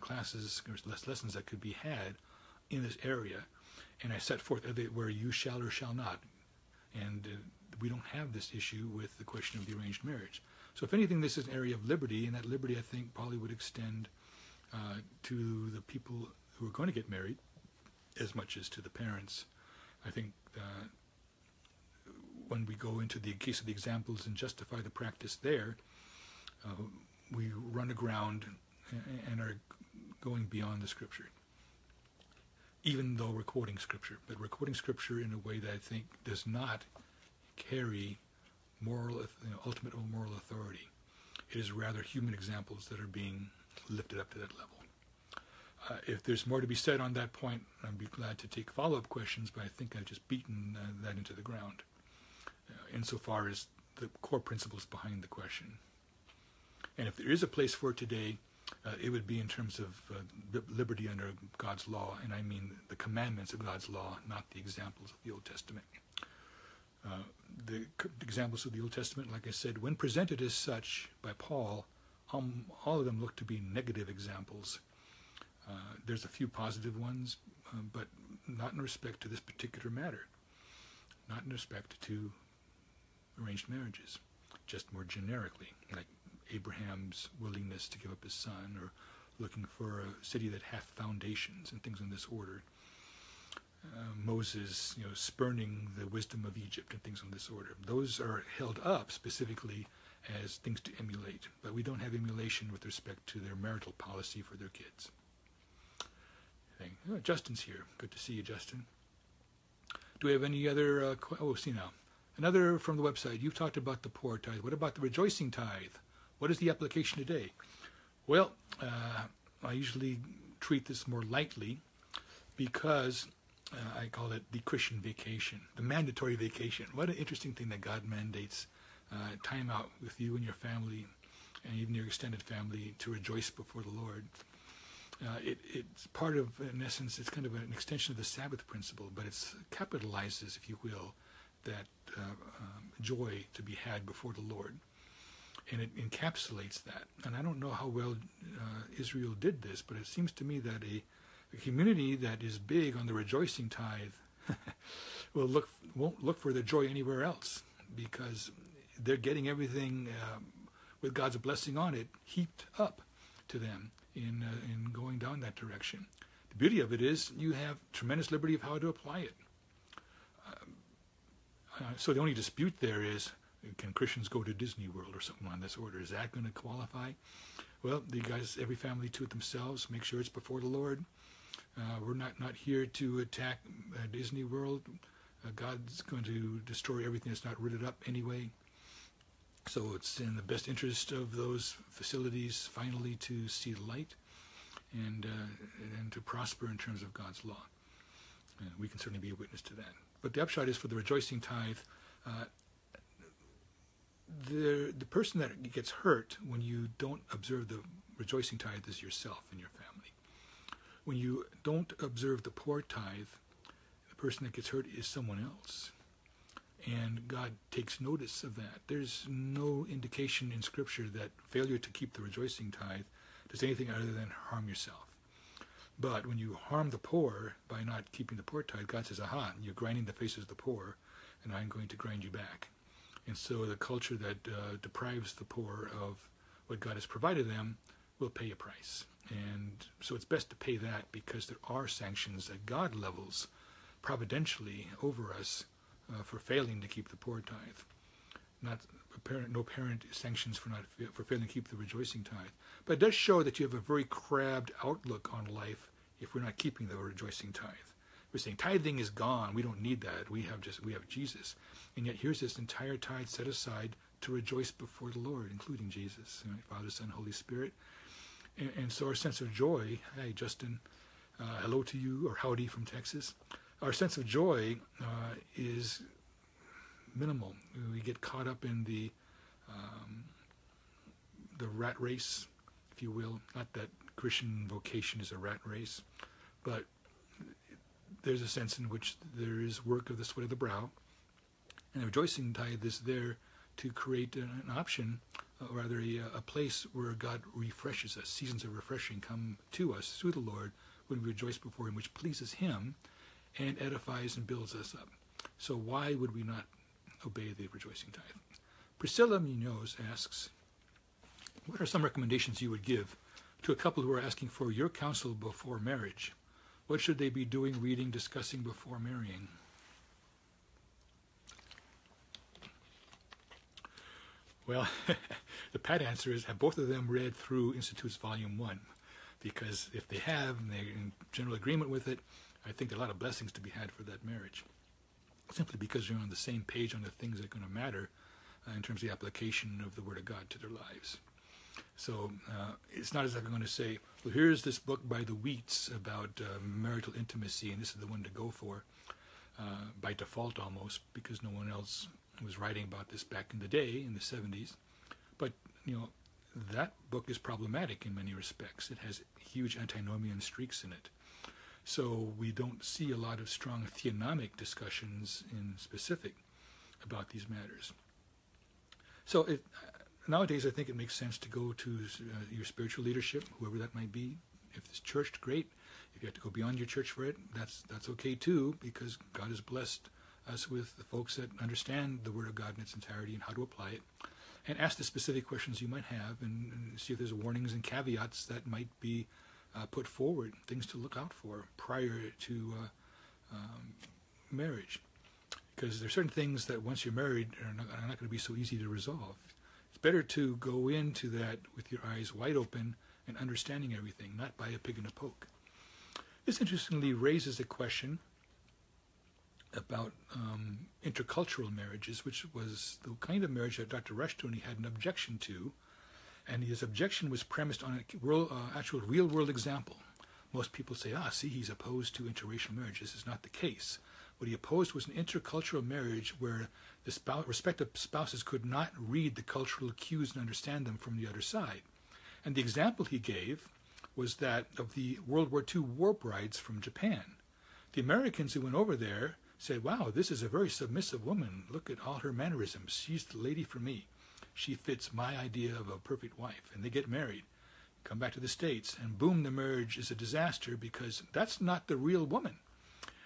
classes, less lessons that could be had in this area, and I set forth where you shall or shall not, and uh, we don't have this issue with the question of the arranged marriage. So, if anything, this is an area of liberty, and that liberty, I think, probably would extend uh, to the people who are going to get married as much as to the parents. I think uh, when we go into the case of the examples and justify the practice there, uh, we run aground and are going beyond the scripture. Even though we're quoting scripture, but we're quoting scripture in a way that I think does not carry moral, you know, ultimate moral authority. It is rather human examples that are being lifted up to that level. Uh, if there's more to be said on that point, I'd be glad to take follow-up questions, but I think I've just beaten uh, that into the ground uh, insofar as the core principles behind the question. And if there is a place for it today, uh, it would be in terms of uh, liberty under God's law, and I mean the commandments of God's law, not the examples of the Old Testament. Uh, the examples of the Old Testament, like I said, when presented as such by Paul, um, all of them look to be negative examples. Uh, there's a few positive ones, uh, but not in respect to this particular matter, not in respect to arranged marriages, just more generically, like Abraham's willingness to give up his son, or looking for a city that hath foundations and things in this order. Uh, Moses, you know, spurning the wisdom of Egypt and things in this order. Those are held up specifically as things to emulate, but we don't have emulation with respect to their marital policy for their kids. Oh, Justin's here. Good to see you, Justin. Do we have any other? Uh, oh, see now. Another from the website. You've talked about the poor tithe. What about the rejoicing tithe? What is the application today? Well, uh, I usually treat this more lightly because uh, I call it the Christian vacation, the mandatory vacation. What an interesting thing that God mandates uh, time out with you and your family and even your extended family to rejoice before the Lord. Uh, it, it's part of, in essence, it's kind of an extension of the Sabbath principle, but it capitalizes, if you will, that uh, um, joy to be had before the Lord. And it encapsulates that. And I don't know how well uh, Israel did this, but it seems to me that a a community that is big on the rejoicing tithe will look won't look for their joy anywhere else because they're getting everything um, with God's blessing on it heaped up to them in uh, in going down that direction. The beauty of it is you have tremendous liberty of how to apply it. Um, uh, so the only dispute there is can Christians go to Disney World or something on this order? Is that going to qualify? Well, the guys, every family to it themselves. Make sure it's before the Lord. Uh, we're not, not here to attack uh, Disney World. Uh, God's going to destroy everything that's not rooted up anyway. So it's in the best interest of those facilities finally to see light and uh, and to prosper in terms of God's law. And we can certainly be a witness to that. But the upshot is for the rejoicing tithe, uh, the the person that gets hurt when you don't observe the rejoicing tithe is yourself and your family when you don't observe the poor tithe, the person that gets hurt is someone else. And God takes notice of that. There's no indication in Scripture that failure to keep the rejoicing tithe does anything other than harm yourself. But when you harm the poor by not keeping the poor tithe, God says, aha, you're grinding the faces of the poor, and I'm going to grind you back. And so the culture that uh, deprives the poor of what God has provided them will pay a price. And so it's best to pay that because there are sanctions that God levels providentially over us uh, for failing to keep the poor tithe. Not parent, no parent sanctions for not for failing to keep the rejoicing tithe. But it does show that you have a very crabbed outlook on life if we're not keeping the rejoicing tithe. We're saying tithing is gone. We don't need that. We have just we have Jesus. And yet here's this entire tithe set aside to rejoice before the Lord, including Jesus, right? Father, Son, Holy Spirit. And, and so our sense of joy, hey, Justin, uh, hello to you, or howdy from Texas. Our sense of joy uh, is minimal. We get caught up in the um, the rat race, if you will. Not that Christian vocation is a rat race, but there's a sense in which there is work of the sweat of the brow, and the rejoicing tithe is there to create an option uh, rather a, a, place where God refreshes us. Seasons of refreshing come to us through the Lord when we rejoice before Him, which pleases Him and edifies and builds us up. So why would we not obey the rejoicing tithe? Priscilla Munoz asks, what are some recommendations you would give To a couple who are asking for your counsel before marriage, what should they be doing, reading, discussing before marrying? Well, the pat answer is have both of them read through Institutes Volume 1? Because if they have and they're in general agreement with it, I think there are a lot of blessings to be had for that marriage. Simply because you're on the same page on the things that are going to matter uh, in terms of the application of the Word of God to their lives. So uh, it's not as if I'm going to say, well, here's this book by the Wheats about uh, marital intimacy, and this is the one to go for uh, by default almost, because no one else was writing about this back in the day in the 70s. But, you know, that book is problematic in many respects. It has huge antinomian streaks in it. So we don't see a lot of strong theonomic discussions in specific about these matters. So it, nowadays, I think it makes sense to go to uh, your spiritual leadership, whoever that might be. If it's church, great. If you have to go beyond your church for it, that's that's okay too, because God has blessed us with the folks that understand the Word of God in its entirety and how to apply it, and ask the specific questions you might have, and, and see if there's warnings and caveats that might be uh, put forward, things to look out for prior to uh, um, marriage. Because there are certain things that once you're married are not, are not going to be so easy to resolve. Better to go into that with your eyes wide open and understanding everything, not by a pig in a poke. This interestingly raises a question about um, intercultural marriages, which was the kind of marriage that Dr. Rushdoony had an objection to, and his objection was premised on an uh, actual real-world example. Most people say, ah, see, he's opposed to interracial marriage. This is not the case. What he opposed was an intercultural marriage where the spouse, respective spouses could not read the cultural cues and understand them from the other side. And the example he gave was that of the World War II war brides from Japan. The Americans who went over there said, Wow, this is a very submissive woman. Look at all her mannerisms. She's the lady for me. She fits my idea of a perfect wife. And they get married, come back to the States, and boom, the marriage is a disaster because that's not the real woman.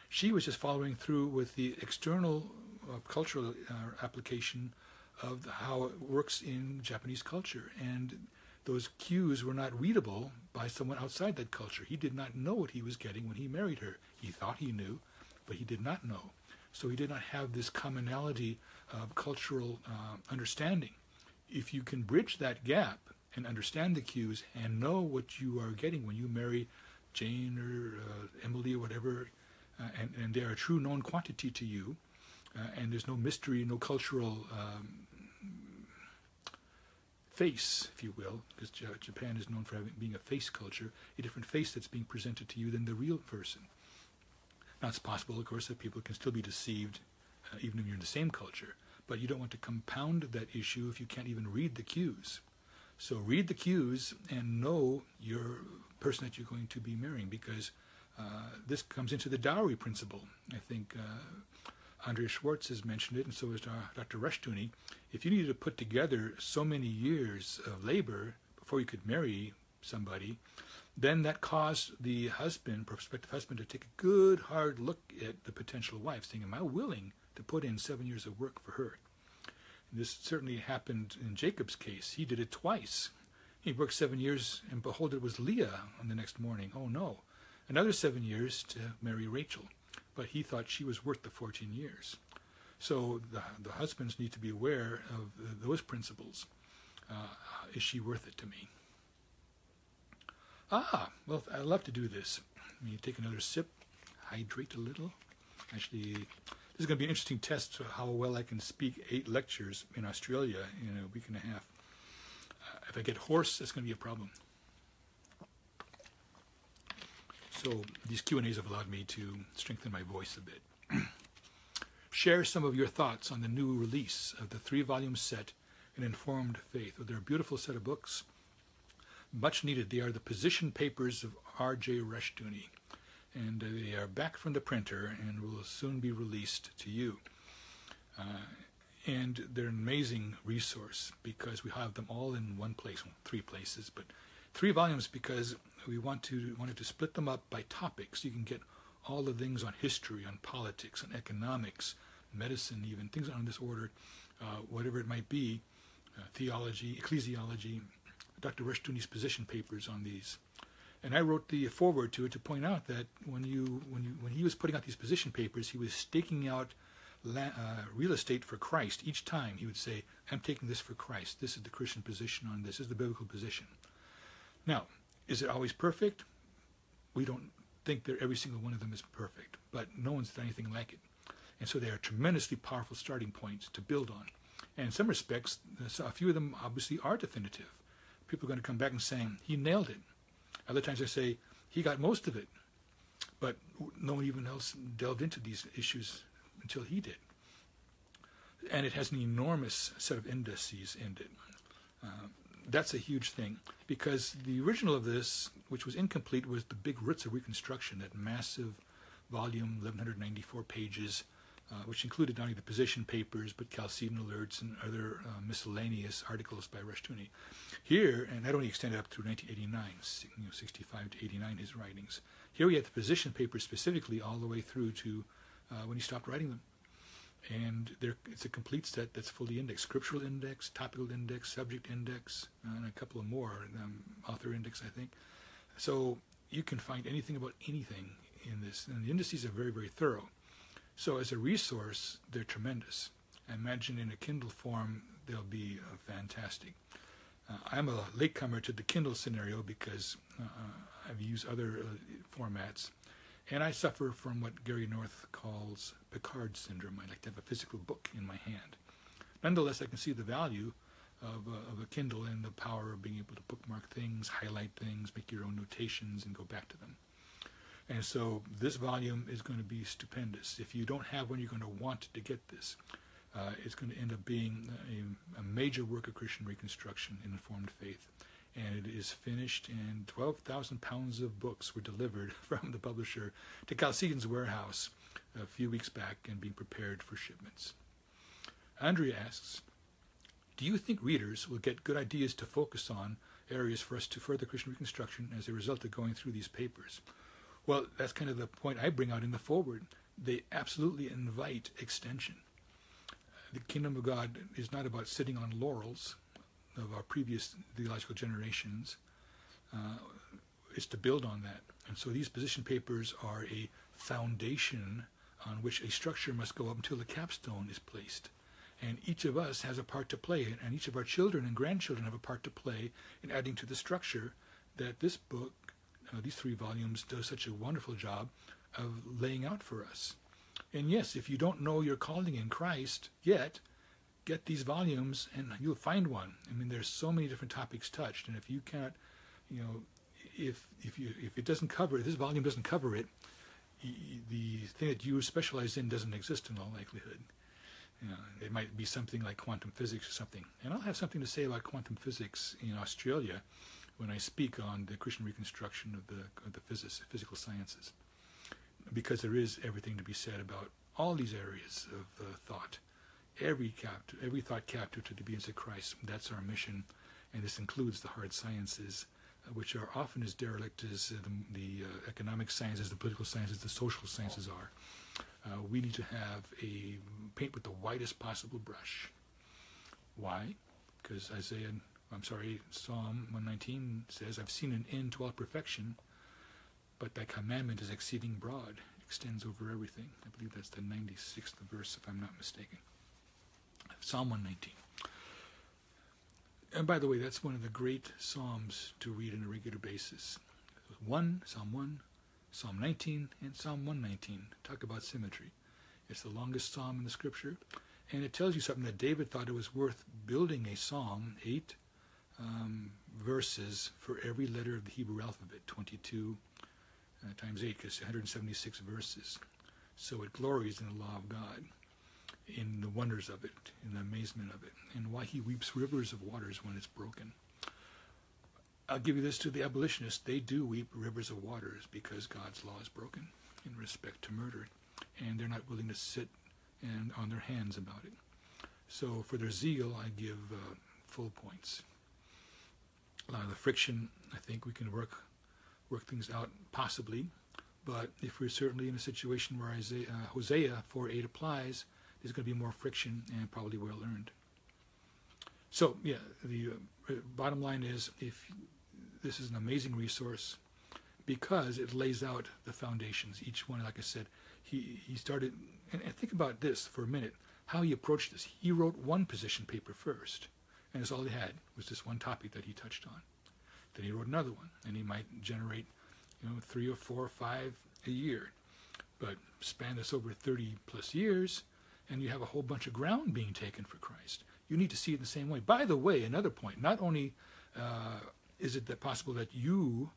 She was just following through with the external uh, cultural uh, application of the, how it works in Japanese culture. And those cues were not readable by someone outside that culture. He did not know what he was getting when he married her. He thought he knew, but he did not know. So he did not have this commonality of cultural uh, understanding. If you can bridge that gap and understand the cues and know what you are getting when you marry Jane or uh, Emily or whatever, and, and they are a true known quantity to you, uh, and there's no mystery, no cultural um, face, if you will, because Japan is known for having, being a face culture, a different face that's being presented to you than the real person. Now, it's possible, of course, that people can still be deceived uh, even if you're in the same culture, but you don't want to compound that issue if you can't even read the cues. So read the cues and know your person that you're going to be marrying because uh, this comes into the dowry principle. I think uh, Andrea Schwartz has mentioned it, and so has Dr. Rushdoony. If you needed to put together so many years of labor before you could marry somebody, then that caused the husband, prospective husband, to take a good hard look at the potential wife, saying, Am I willing to put in seven years of work for her? And this certainly happened in Jacob's case. He did it twice. He worked seven years, and behold, it was Leah on the next morning. Oh no. Another seven years to marry Rachel. But he thought she was worth the 14 years. So the, the husbands need to be aware of those principles. Uh, is she worth it to me? Ah, well, I love to do this. Let me take another sip, hydrate a little. Actually, this is going to be an interesting test how well I can speak eight lectures in Australia in a week and a half. Uh, if I get hoarse, that's going to be a problem. So these Q&As have allowed me to strengthen my voice a bit. Share some of your thoughts on the new release of the three-volume set, An Informed Faith. They're a beautiful set of books much needed. They are the position papers of R.J. Rushdoony, and uh, they are back from the printer and will soon be released to you. Uh, and they're an amazing resource because we have them all in one place, well, three places, but three volumes because we want to wanted to split them up by topics. You can get all the things on history, on politics, on economics, medicine, even things on this order, uh, whatever it might be, uh, theology, ecclesiology, Dr. Rushdoony's position papers on these. And I wrote the foreword to it to point out that when you when you when he was putting out these position papers, he was staking out la, uh, real estate for Christ each time. He would say, "I'm taking this for Christ. This is the Christian position on this. this is the biblical position." Now, is it always perfect? We don't think that every single one of them is perfect, but no one's done anything like it. And so they are tremendously powerful starting points to build on. And in some respects, a few of them obviously are definitive. People are going to come back and saying, he nailed it. Other times they say, he got most of it. But no one even else delved into these issues until he did. And it has an enormous set of indices in it. Uh, that's a huge thing because the original of this, which was incomplete, was the big Roots of Reconstruction, that massive volume, 1194 pages, uh, which included not only the position papers but Chalcedon alerts and other uh, miscellaneous articles by Rushdoony. Here, and that only extended up through 1989, you know, 65 to 89, his writings. Here we had the position papers specifically all the way through to uh, when he stopped writing them. And it's a complete set that's fully indexed scriptural index, topical index, subject index, and a couple of more, um, author index, I think. So you can find anything about anything in this. And the indices are very, very thorough. So as a resource, they're tremendous. I imagine in a Kindle form, they'll be uh, fantastic. Uh, I'm a latecomer to the Kindle scenario because uh, I've used other uh, formats. And I suffer from what Gary North calls Picard syndrome. I like to have a physical book in my hand. Nonetheless, I can see the value of, uh, of a Kindle and the power of being able to bookmark things, highlight things, make your own notations, and go back to them. And so this volume is going to be stupendous. If you don't have one, you're going to want to get this. Uh, it's going to end up being a, a major work of Christian reconstruction in Informed Faith and it is finished, and 12,000 pounds of books were delivered from the publisher to Chalcedon's warehouse a few weeks back and being prepared for shipments. Andrea asks, do you think readers will get good ideas to focus on areas for us to further Christian reconstruction as a result of going through these papers? Well, that's kind of the point I bring out in the foreword. They absolutely invite extension. The kingdom of God is not about sitting on laurels of our previous theological generations uh, is to build on that. And so these position papers are a foundation on which a structure must go up until the capstone is placed. And each of us has a part to play, and each of our children and grandchildren have a part to play in adding to the structure that this book, uh, these three volumes, does such a wonderful job of laying out for us. And yes, if you don't know your calling in Christ yet, get these volumes and you'll find one. I mean, there's so many different topics touched, and if you can't, you know, if if you if it doesn't cover this volume doesn't cover it, the thing that you specialize in doesn't exist in all likelihood. You know, it might be something like quantum physics or something. And I'll have something to say about quantum physics in Australia when I speak on the Christian reconstruction of the of the physical sciences, because there is everything to be said about all these areas of uh, thought every every thought captive to the obedience of Christ. That's our mission, and this includes the hard sciences, which are often as derelict as uh, the, the uh, economic sciences, the political sciences, the social sciences are. Uh, we need to have a paint with the widest possible brush. Why? Because Isaiah, I'm sorry, Psalm 119 says, "I've seen an end to all perfection, but Thy commandment is exceeding broad." extends over everything. I believe that's the 96th verse, if I'm not mistaken. Psalm 119. And by the way, that's one of the great psalms to read on a regular basis. 1, Psalm 1, Psalm 19, and Psalm 119. Talk about symmetry. It's the longest psalm in the scripture, and it tells you something that David thought it was worth building a psalm, eight um, verses for every letter of the Hebrew alphabet, 22 uh, times 8, because 176 verses. So it glories in the law of God in the wonders of it, in the amazement of it, and why he weeps rivers of waters when it's broken. I'll give you this to the abolitionists. They do weep rivers of waters because God's law is broken in respect to murder, and they're not willing to sit and on their hands about it. So for their zeal, I give uh, full points. A lot of the friction, I think we can work work things out possibly, but if we're certainly in a situation where Isaiah, uh, Hosea 4:8 applies, there's going to be more friction and probably well earned. So, yeah, the uh, bottom line is, if this is an amazing resource because it lays out the foundations. Each one, like I said, he he started. And, and think about this for a minute. How he approached this. He wrote one position paper first, and that's all he had was this one topic that he touched on. Then he wrote another one, and he might generate, you know, three or four or five a year. But span this over 30 plus years, and you have a whole bunch of ground being taken for Christ. You need to see it the same way. By the way, another point, not only uh, is it that possible that you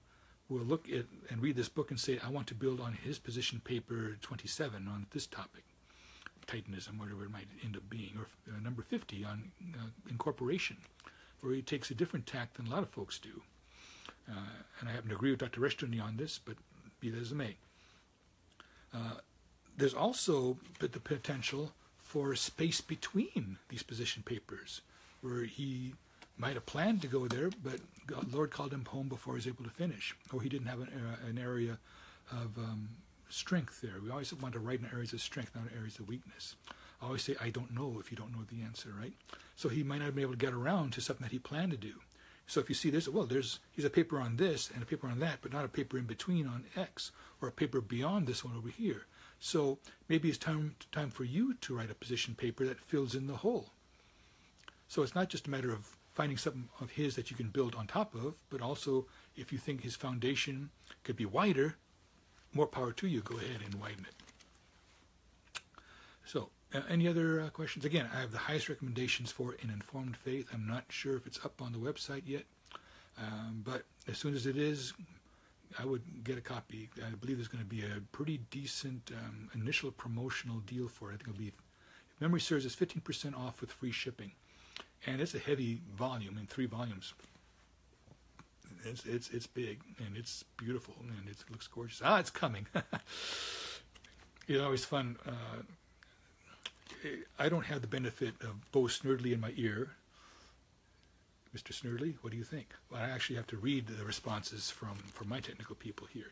will look at and read this book and say, I want to build on his position paper 27 on this topic, Titanism, whatever it might end up being, or uh, number 50 on uh, incorporation, where he takes a different tack than a lot of folks do. Uh, and I happen to agree with Dr. Rushdoony on this, but be that as it may. There's also the potential for space between these position papers, where he might have planned to go there, but God, Lord called him home before he was able to finish, or he didn't have an, uh, an area of um, strength there. We always want to write in areas of strength, not in areas of weakness. I always say, I don't know if you don't know the answer, right? So he might not be able to get around to something that he planned to do. So if you see this, well, there's he's a paper on this and a paper on that, but not a paper in between on X or a paper beyond this one over here. So maybe it's time time for you to write a position paper that fills in the hole. So it's not just a matter of finding something of his that you can build on top of, but also if you think his foundation could be wider, more power to you. Go ahead and widen it. So, uh, any other uh, questions? Again, I have the highest recommendations for an informed faith. I'm not sure if it's up on the website yet, um, but as soon as it is, I would get a copy. I believe there's going to be a pretty decent um, initial promotional deal for it. I think it'll be, if memory serves, it's 15% off with free shipping and it's a heavy volume in three volumes. It's it's it's big and it's beautiful and it looks gorgeous. Ah, it's coming. it's always fun. Uh, I don't have the benefit of Bo Snerdley in my ear. Mr. Snerdley, what do you think? Well, I actually have to read the responses from, from my technical people here.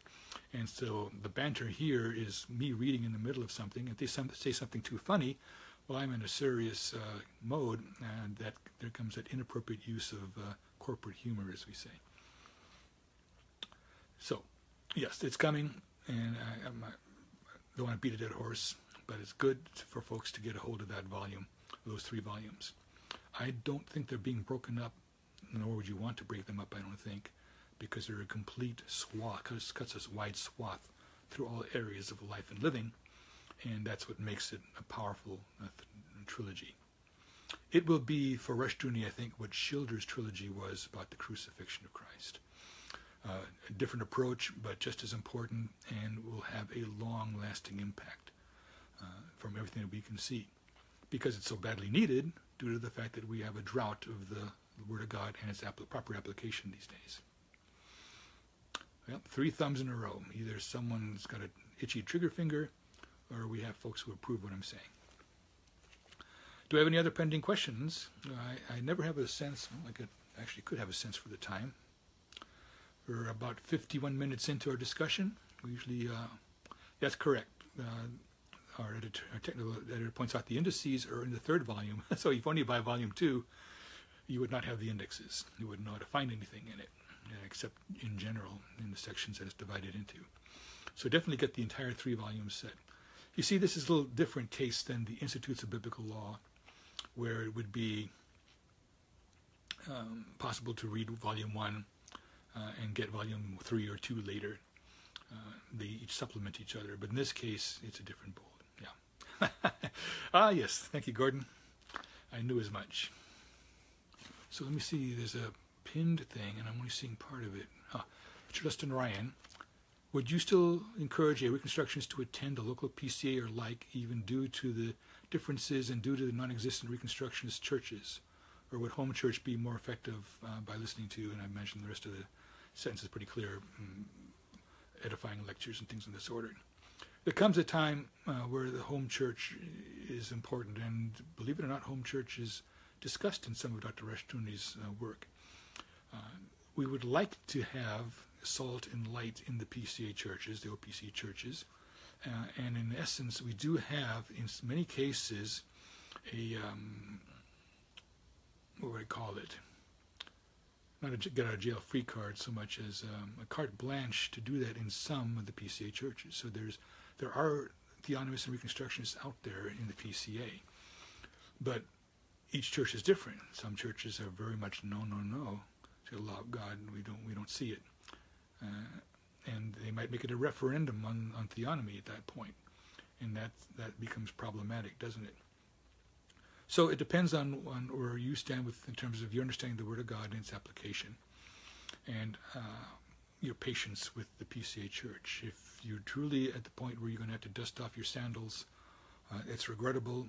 And so the banter here is me reading in the middle of something. If they say something too funny, well, I'm in a serious uh, mode, and that there comes that inappropriate use of uh, corporate humor, as we say. So, yes, it's coming, and I, I don't want to beat a dead horse, but it's good for folks to get a hold of that volume, those three volumes. I don't think they're being broken up, nor would you want to break them up, I don't think, because they're a complete swath, cuts, cuts a wide swath through all areas of life and living and that's what makes it a powerful uh, trilogy. It will be for Rushdoony, I think, what Schilder's trilogy was about the crucifixion of Christ. Uh, a different approach, but just as important, and will have a long-lasting impact uh, from everything that we can see, because it's so badly needed due to the fact that we have a drought of the, the Word of God and its proper application these days. Well, three thumbs in a row. Either someone's got an itchy trigger finger, or we have folks who approve what I'm saying. Do I have any other pending questions? I, I never have a sense, well, I could, actually could have a sense for the time. We're about 51 minutes into our discussion. We usually, uh, that's correct. Uh, our, editor, our, technical editor points out the indices are in the third volume. so if only by volume two, you would not have the indexes. You wouldn't know how to find anything in it, uh, except in general in the sections that it's divided into. So definitely get the entire three volume set. You see, this is a little different case than the Institutes of Biblical Law, where it would be um, possible to read volume one uh, and get volume three or two later. Uh, they each supplement each other, but in this case, it's a different bowl. Yeah. ah, yes. Thank you, Gordon. I knew as much. So let me see. There's a pinned thing, and I'm only seeing part of it. Justin Ryan would you still encourage a Reconstructionist to attend a local PCA or like, even due to the differences and due to the non existent Reconstructionist churches? Or would home church be more effective uh, by listening to, and I mentioned the rest of the sentence is pretty clear, um, edifying lectures and things in this order? There comes a time uh, where the home church is important, and believe it or not, home church is discussed in some of Dr. Rushdoony's uh, work. Uh, we would like to have salt and light in the PCA churches, the OPC churches. Uh, and in essence, we do have, in many cases, a um, what would I call it? not a get out of jail free card so much as um, a carte blanche to do that in some of the PCA churches. So there's there are theonomists and reconstructionists out there in the PCA, but each church is different. Some churches are very much no, no, no to the law of God. We don't we don't see it, uh, and they might make it a referendum on, on theonomy at that point, and that that becomes problematic, doesn't it? So it depends on, on where you stand with in terms of your understanding of the Word of God and its application, and uh, your patience with the PCA Church. If you're truly at the point where you're going to have to dust off your sandals, uh, it's regrettable,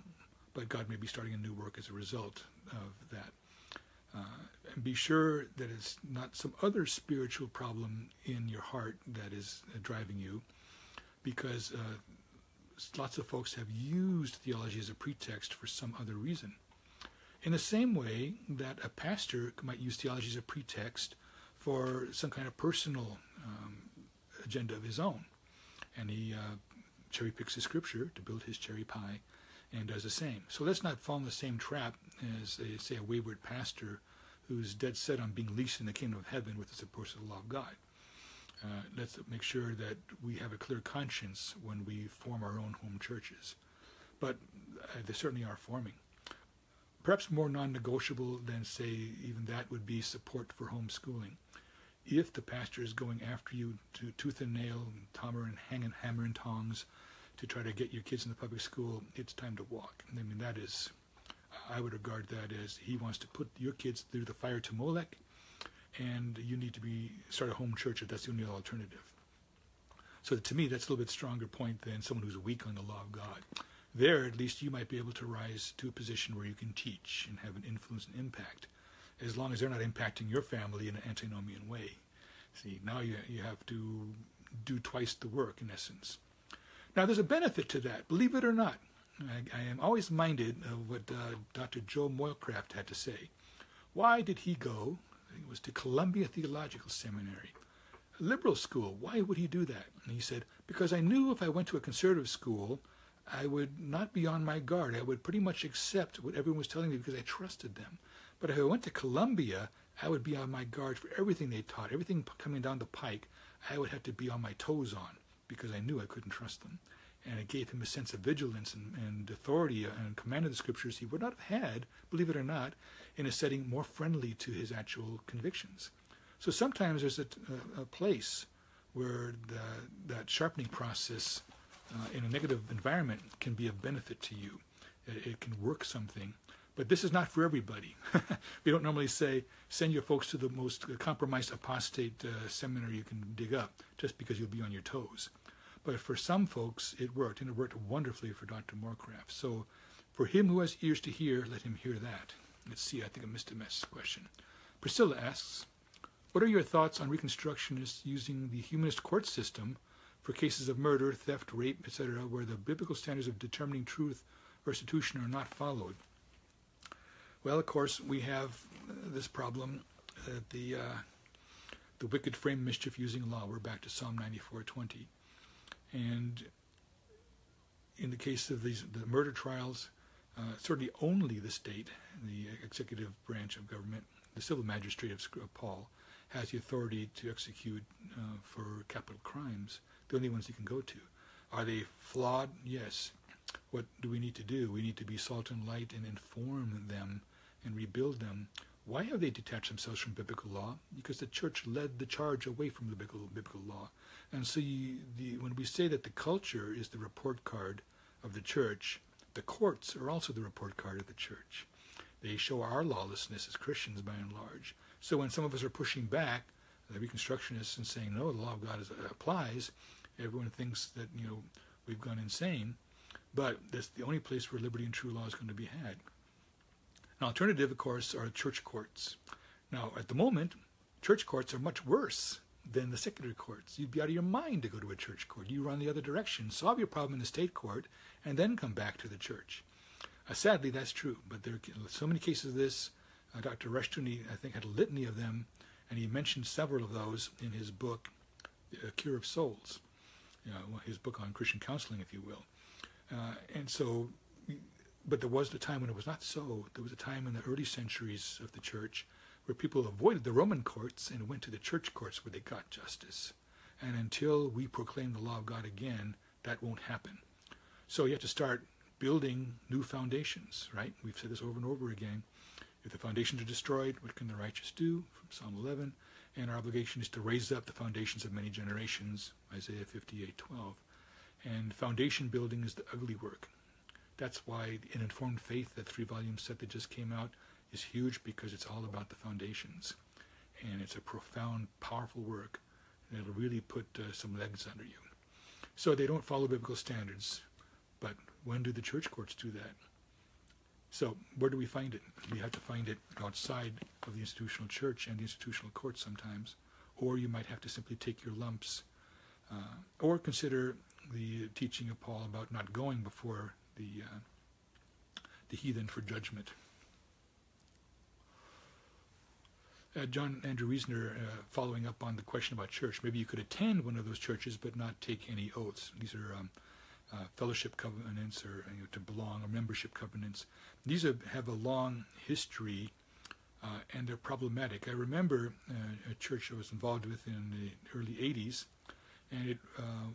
but God may be starting a new work as a result of that. Uh, and be sure that it's not some other spiritual problem in your heart that is uh, driving you, because uh, lots of folks have used theology as a pretext for some other reason. In the same way that a pastor might use theology as a pretext for some kind of personal um, agenda of his own. And he uh, cherry picks the scripture to build his cherry pie and does the same. So let's not fall in the same trap as, a, say, a wayward pastor who's dead set on being least in the kingdom of heaven with the support of the law of God. Uh, let's make sure that we have a clear conscience when we form our own home churches. But uh, they certainly are forming. Perhaps more non negotiable than, say, even that would be support for homeschooling. If the pastor is going after you to tooth and nail, and hammer and hanging hammer and tongs to try to get your kids in the public school, it's time to walk. I mean, that is, I would regard that as he wants to put your kids through the fire to Molech and you need to be start a home church if that's the only alternative. So to me, that's a little bit stronger point than someone who's weak on the law of God. There, at least, you might be able to rise to a position where you can teach and have an influence and impact, as long as they're not impacting your family in an antinomian way. See, now you you have to do twice the work in essence. Now, there's a benefit to that, believe it or not. I, I am always minded of what uh, Dr. Joe Morecraft had to say. Why did he go it was to Columbia Theological Seminary, a liberal school. Why would he do that? And he said, Because I knew if I went to a conservative school, I would not be on my guard. I would pretty much accept what everyone was telling me because I trusted them. But if I went to Columbia, I would be on my guard for everything they taught, everything coming down the pike. I would have to be on my toes on because I knew I couldn't trust them. And it gave him a sense of vigilance and, and authority and command of the scriptures he would not have had, believe it or not, in a setting more friendly to his actual convictions. So sometimes there's a, a, a place where the, that sharpening process uh, in a negative environment can be of benefit to you. It, it can work something. But this is not for everybody. we don't normally say, send your folks to the most compromised apostate uh, seminary you can dig up just because you'll be on your toes. But for some folks, it worked, and it worked wonderfully for Dr. Morecraft. So for him who has ears to hear, let him hear that. Let's see, I think I missed a mess question. Priscilla asks, what are your thoughts on Reconstructionists using the humanist court system for cases of murder, theft, rape, etc., where the biblical standards of determining truth or restitution are not followed? Well, of course, we have uh, this problem that the uh, the wicked frame mischief using law. We're back to Psalm 94:20, and in the case of these the murder trials, uh, certainly only the state, the executive branch of government, the civil magistrate of Paul, has the authority to execute uh, for capital crimes, the only ones he can go to. Are they flawed? Yes. What do we need to do? We need to be salt and light and inform them and rebuild them. Why have they detached themselves from biblical law? Because the church led the charge away from biblical, biblical law. And so you, the, when we say that the culture is the report card of the church, the courts are also the report card of the church. They show our lawlessness as Christians by and large. So when some of us are pushing back, the Reconstructionists, and saying, no, the law of God is, uh, applies, everyone thinks that, you know, we've gone insane. But that's the only place where liberty and true law is going to be had. An alternative, of course, are church courts. Now, at the moment, church courts are much worse than the secular courts. You'd be out of your mind to go to a church court. You run the other direction, solve your problem in the state court, and then come back to the church. Uh, sadly, that's true, but there are so many cases of this. Uh, Dr. Rushdoony, I think, had a litany of them, and he mentioned several of those in his book, A Cure of Souls, you know, his book on Christian counseling, if you will. Uh, and so, but there was a time when it was not so. There was a time in the early centuries of the church where people avoided the Roman courts and went to the church courts where they got justice. And until we proclaim the law of God again, that won't happen. So you have to start building new foundations, right? We've said this over and over again. If the foundations are destroyed, what can the righteous do? From Psalm 11. And our obligation is to raise up the foundations of many generations, Isaiah 58:12. And foundation building is the ugly work. That's why an informed faith, that three-volume set that just came out, is huge because it's all about the foundations, and it's a profound, powerful work, and it'll really put uh, some legs under you. So they don't follow biblical standards, but when do the church courts do that? So where do we find it? We have to find it outside of the institutional church and the institutional courts sometimes, or you might have to simply take your lumps, uh, or consider the teaching of Paul about not going before the uh, the heathen for judgment. Uh, John Andrew Reasoner, uh, following up on the question about church, maybe you could attend one of those churches but not take any oaths. These are um, uh, fellowship covenants or you know, to belong or membership covenants. These are, have a long history uh, and they're problematic. I remember uh, a church I was involved with in the early 80s, and it, uh,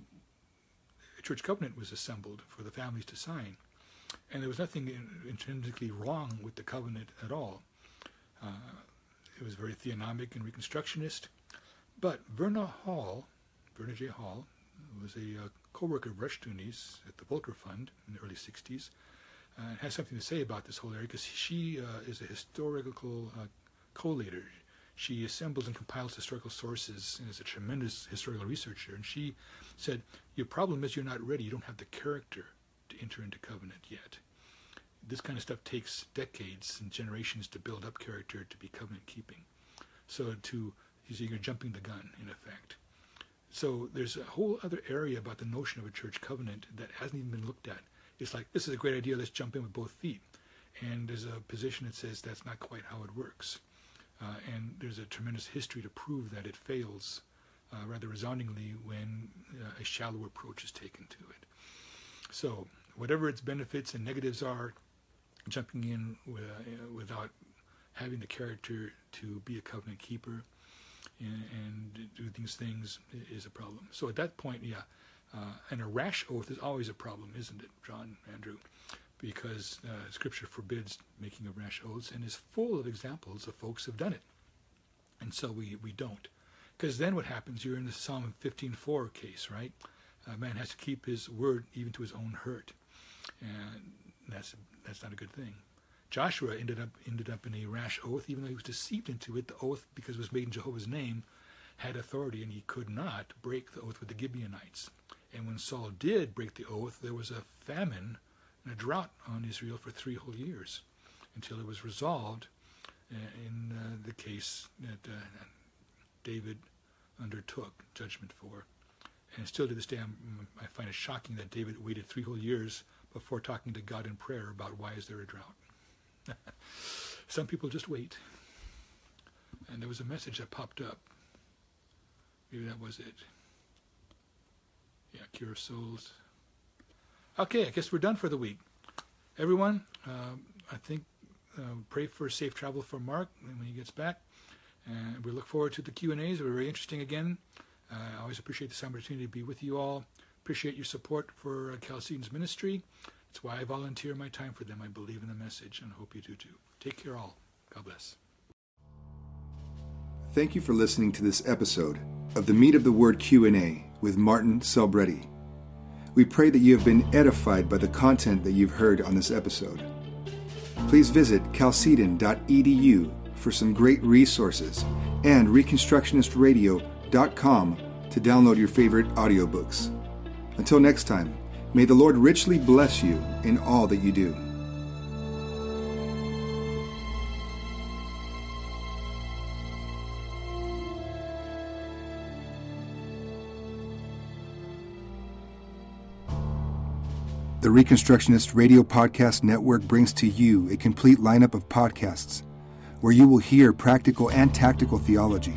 a church covenant was assembled for the families to sign. And there was nothing intrinsically wrong with the covenant at all. Uh, it was very theonomic and reconstructionist. But Verna Hall, Verna J. Hall, was a uh, co-worker of Rushdoony's at the Volker Fund in the early 60s, uh, has something to say about this whole area because she uh, is a historical uh, collator. She assembles and compiles historical sources and is a tremendous historical researcher. And she said, Your problem is you're not ready. You don't have the character to enter into covenant yet. This kind of stuff takes decades and generations to build up character to be covenant keeping. So to you're jumping the gun in effect. So there's a whole other area about the notion of a church covenant that hasn't even been looked at. It's like, this is a great idea, let's jump in with both feet. And there's a position that says that's not quite how it works. Uh, and there's a tremendous history to prove that it fails uh, rather resoundingly when uh, a shallow approach is taken to it. So, whatever its benefits and negatives are, jumping in with, uh, without having the character to be a covenant keeper and, and do these things is a problem. So at that point, yeah, uh, and a rash oath is always a problem, isn't it, John Andrew? Because uh, Scripture forbids making of rash oaths and is full of examples of folks who've done it. And so we, we don't. Because then what happens, you're in the Psalm 15.4 case, right? A man has to keep his word even to his own hurt. And that's, that's not a good thing. Joshua ended up ended up in a rash oath, even though he was deceived into it. The oath, because it was made in Jehovah's name, had authority, and he could not break the oath with the Gibeonites. And when Saul did break the oath, there was a famine and a drought on Israel for three whole years, until it was resolved uh, in uh, the case that uh, David undertook judgment for. And still to this day, I'm, i find it shocking that David waited three whole years before talking to God in prayer about why is there a drought. Some people just wait. And there was a message that popped up. Maybe that was it. Yeah, cure souls. Okay, I guess we're done for the week. Everyone, uh, I think uh, pray for safe travel for Mark when he gets back. And we look forward to the Q&As. They're very interesting again. Uh, I always appreciate this opportunity to be with you all. Appreciate your support for uh, ministry. It's why I volunteer my time for them. I believe in the message and hope you do too. Take care, all. God bless. Thank you for listening to this episode of the Meat of the Word Q&A with Martin Selbrede. We pray that you have been edified by the content that you've heard on this episode. Please visit chalcedon.edu for some great resources and reconstructionistradio.com to download your favorite audiobooks. Until next time, May the Lord richly bless you in all that you do. The Reconstructionist Radio Podcast Network brings to you a complete lineup of podcasts where you will hear practical and tactical theology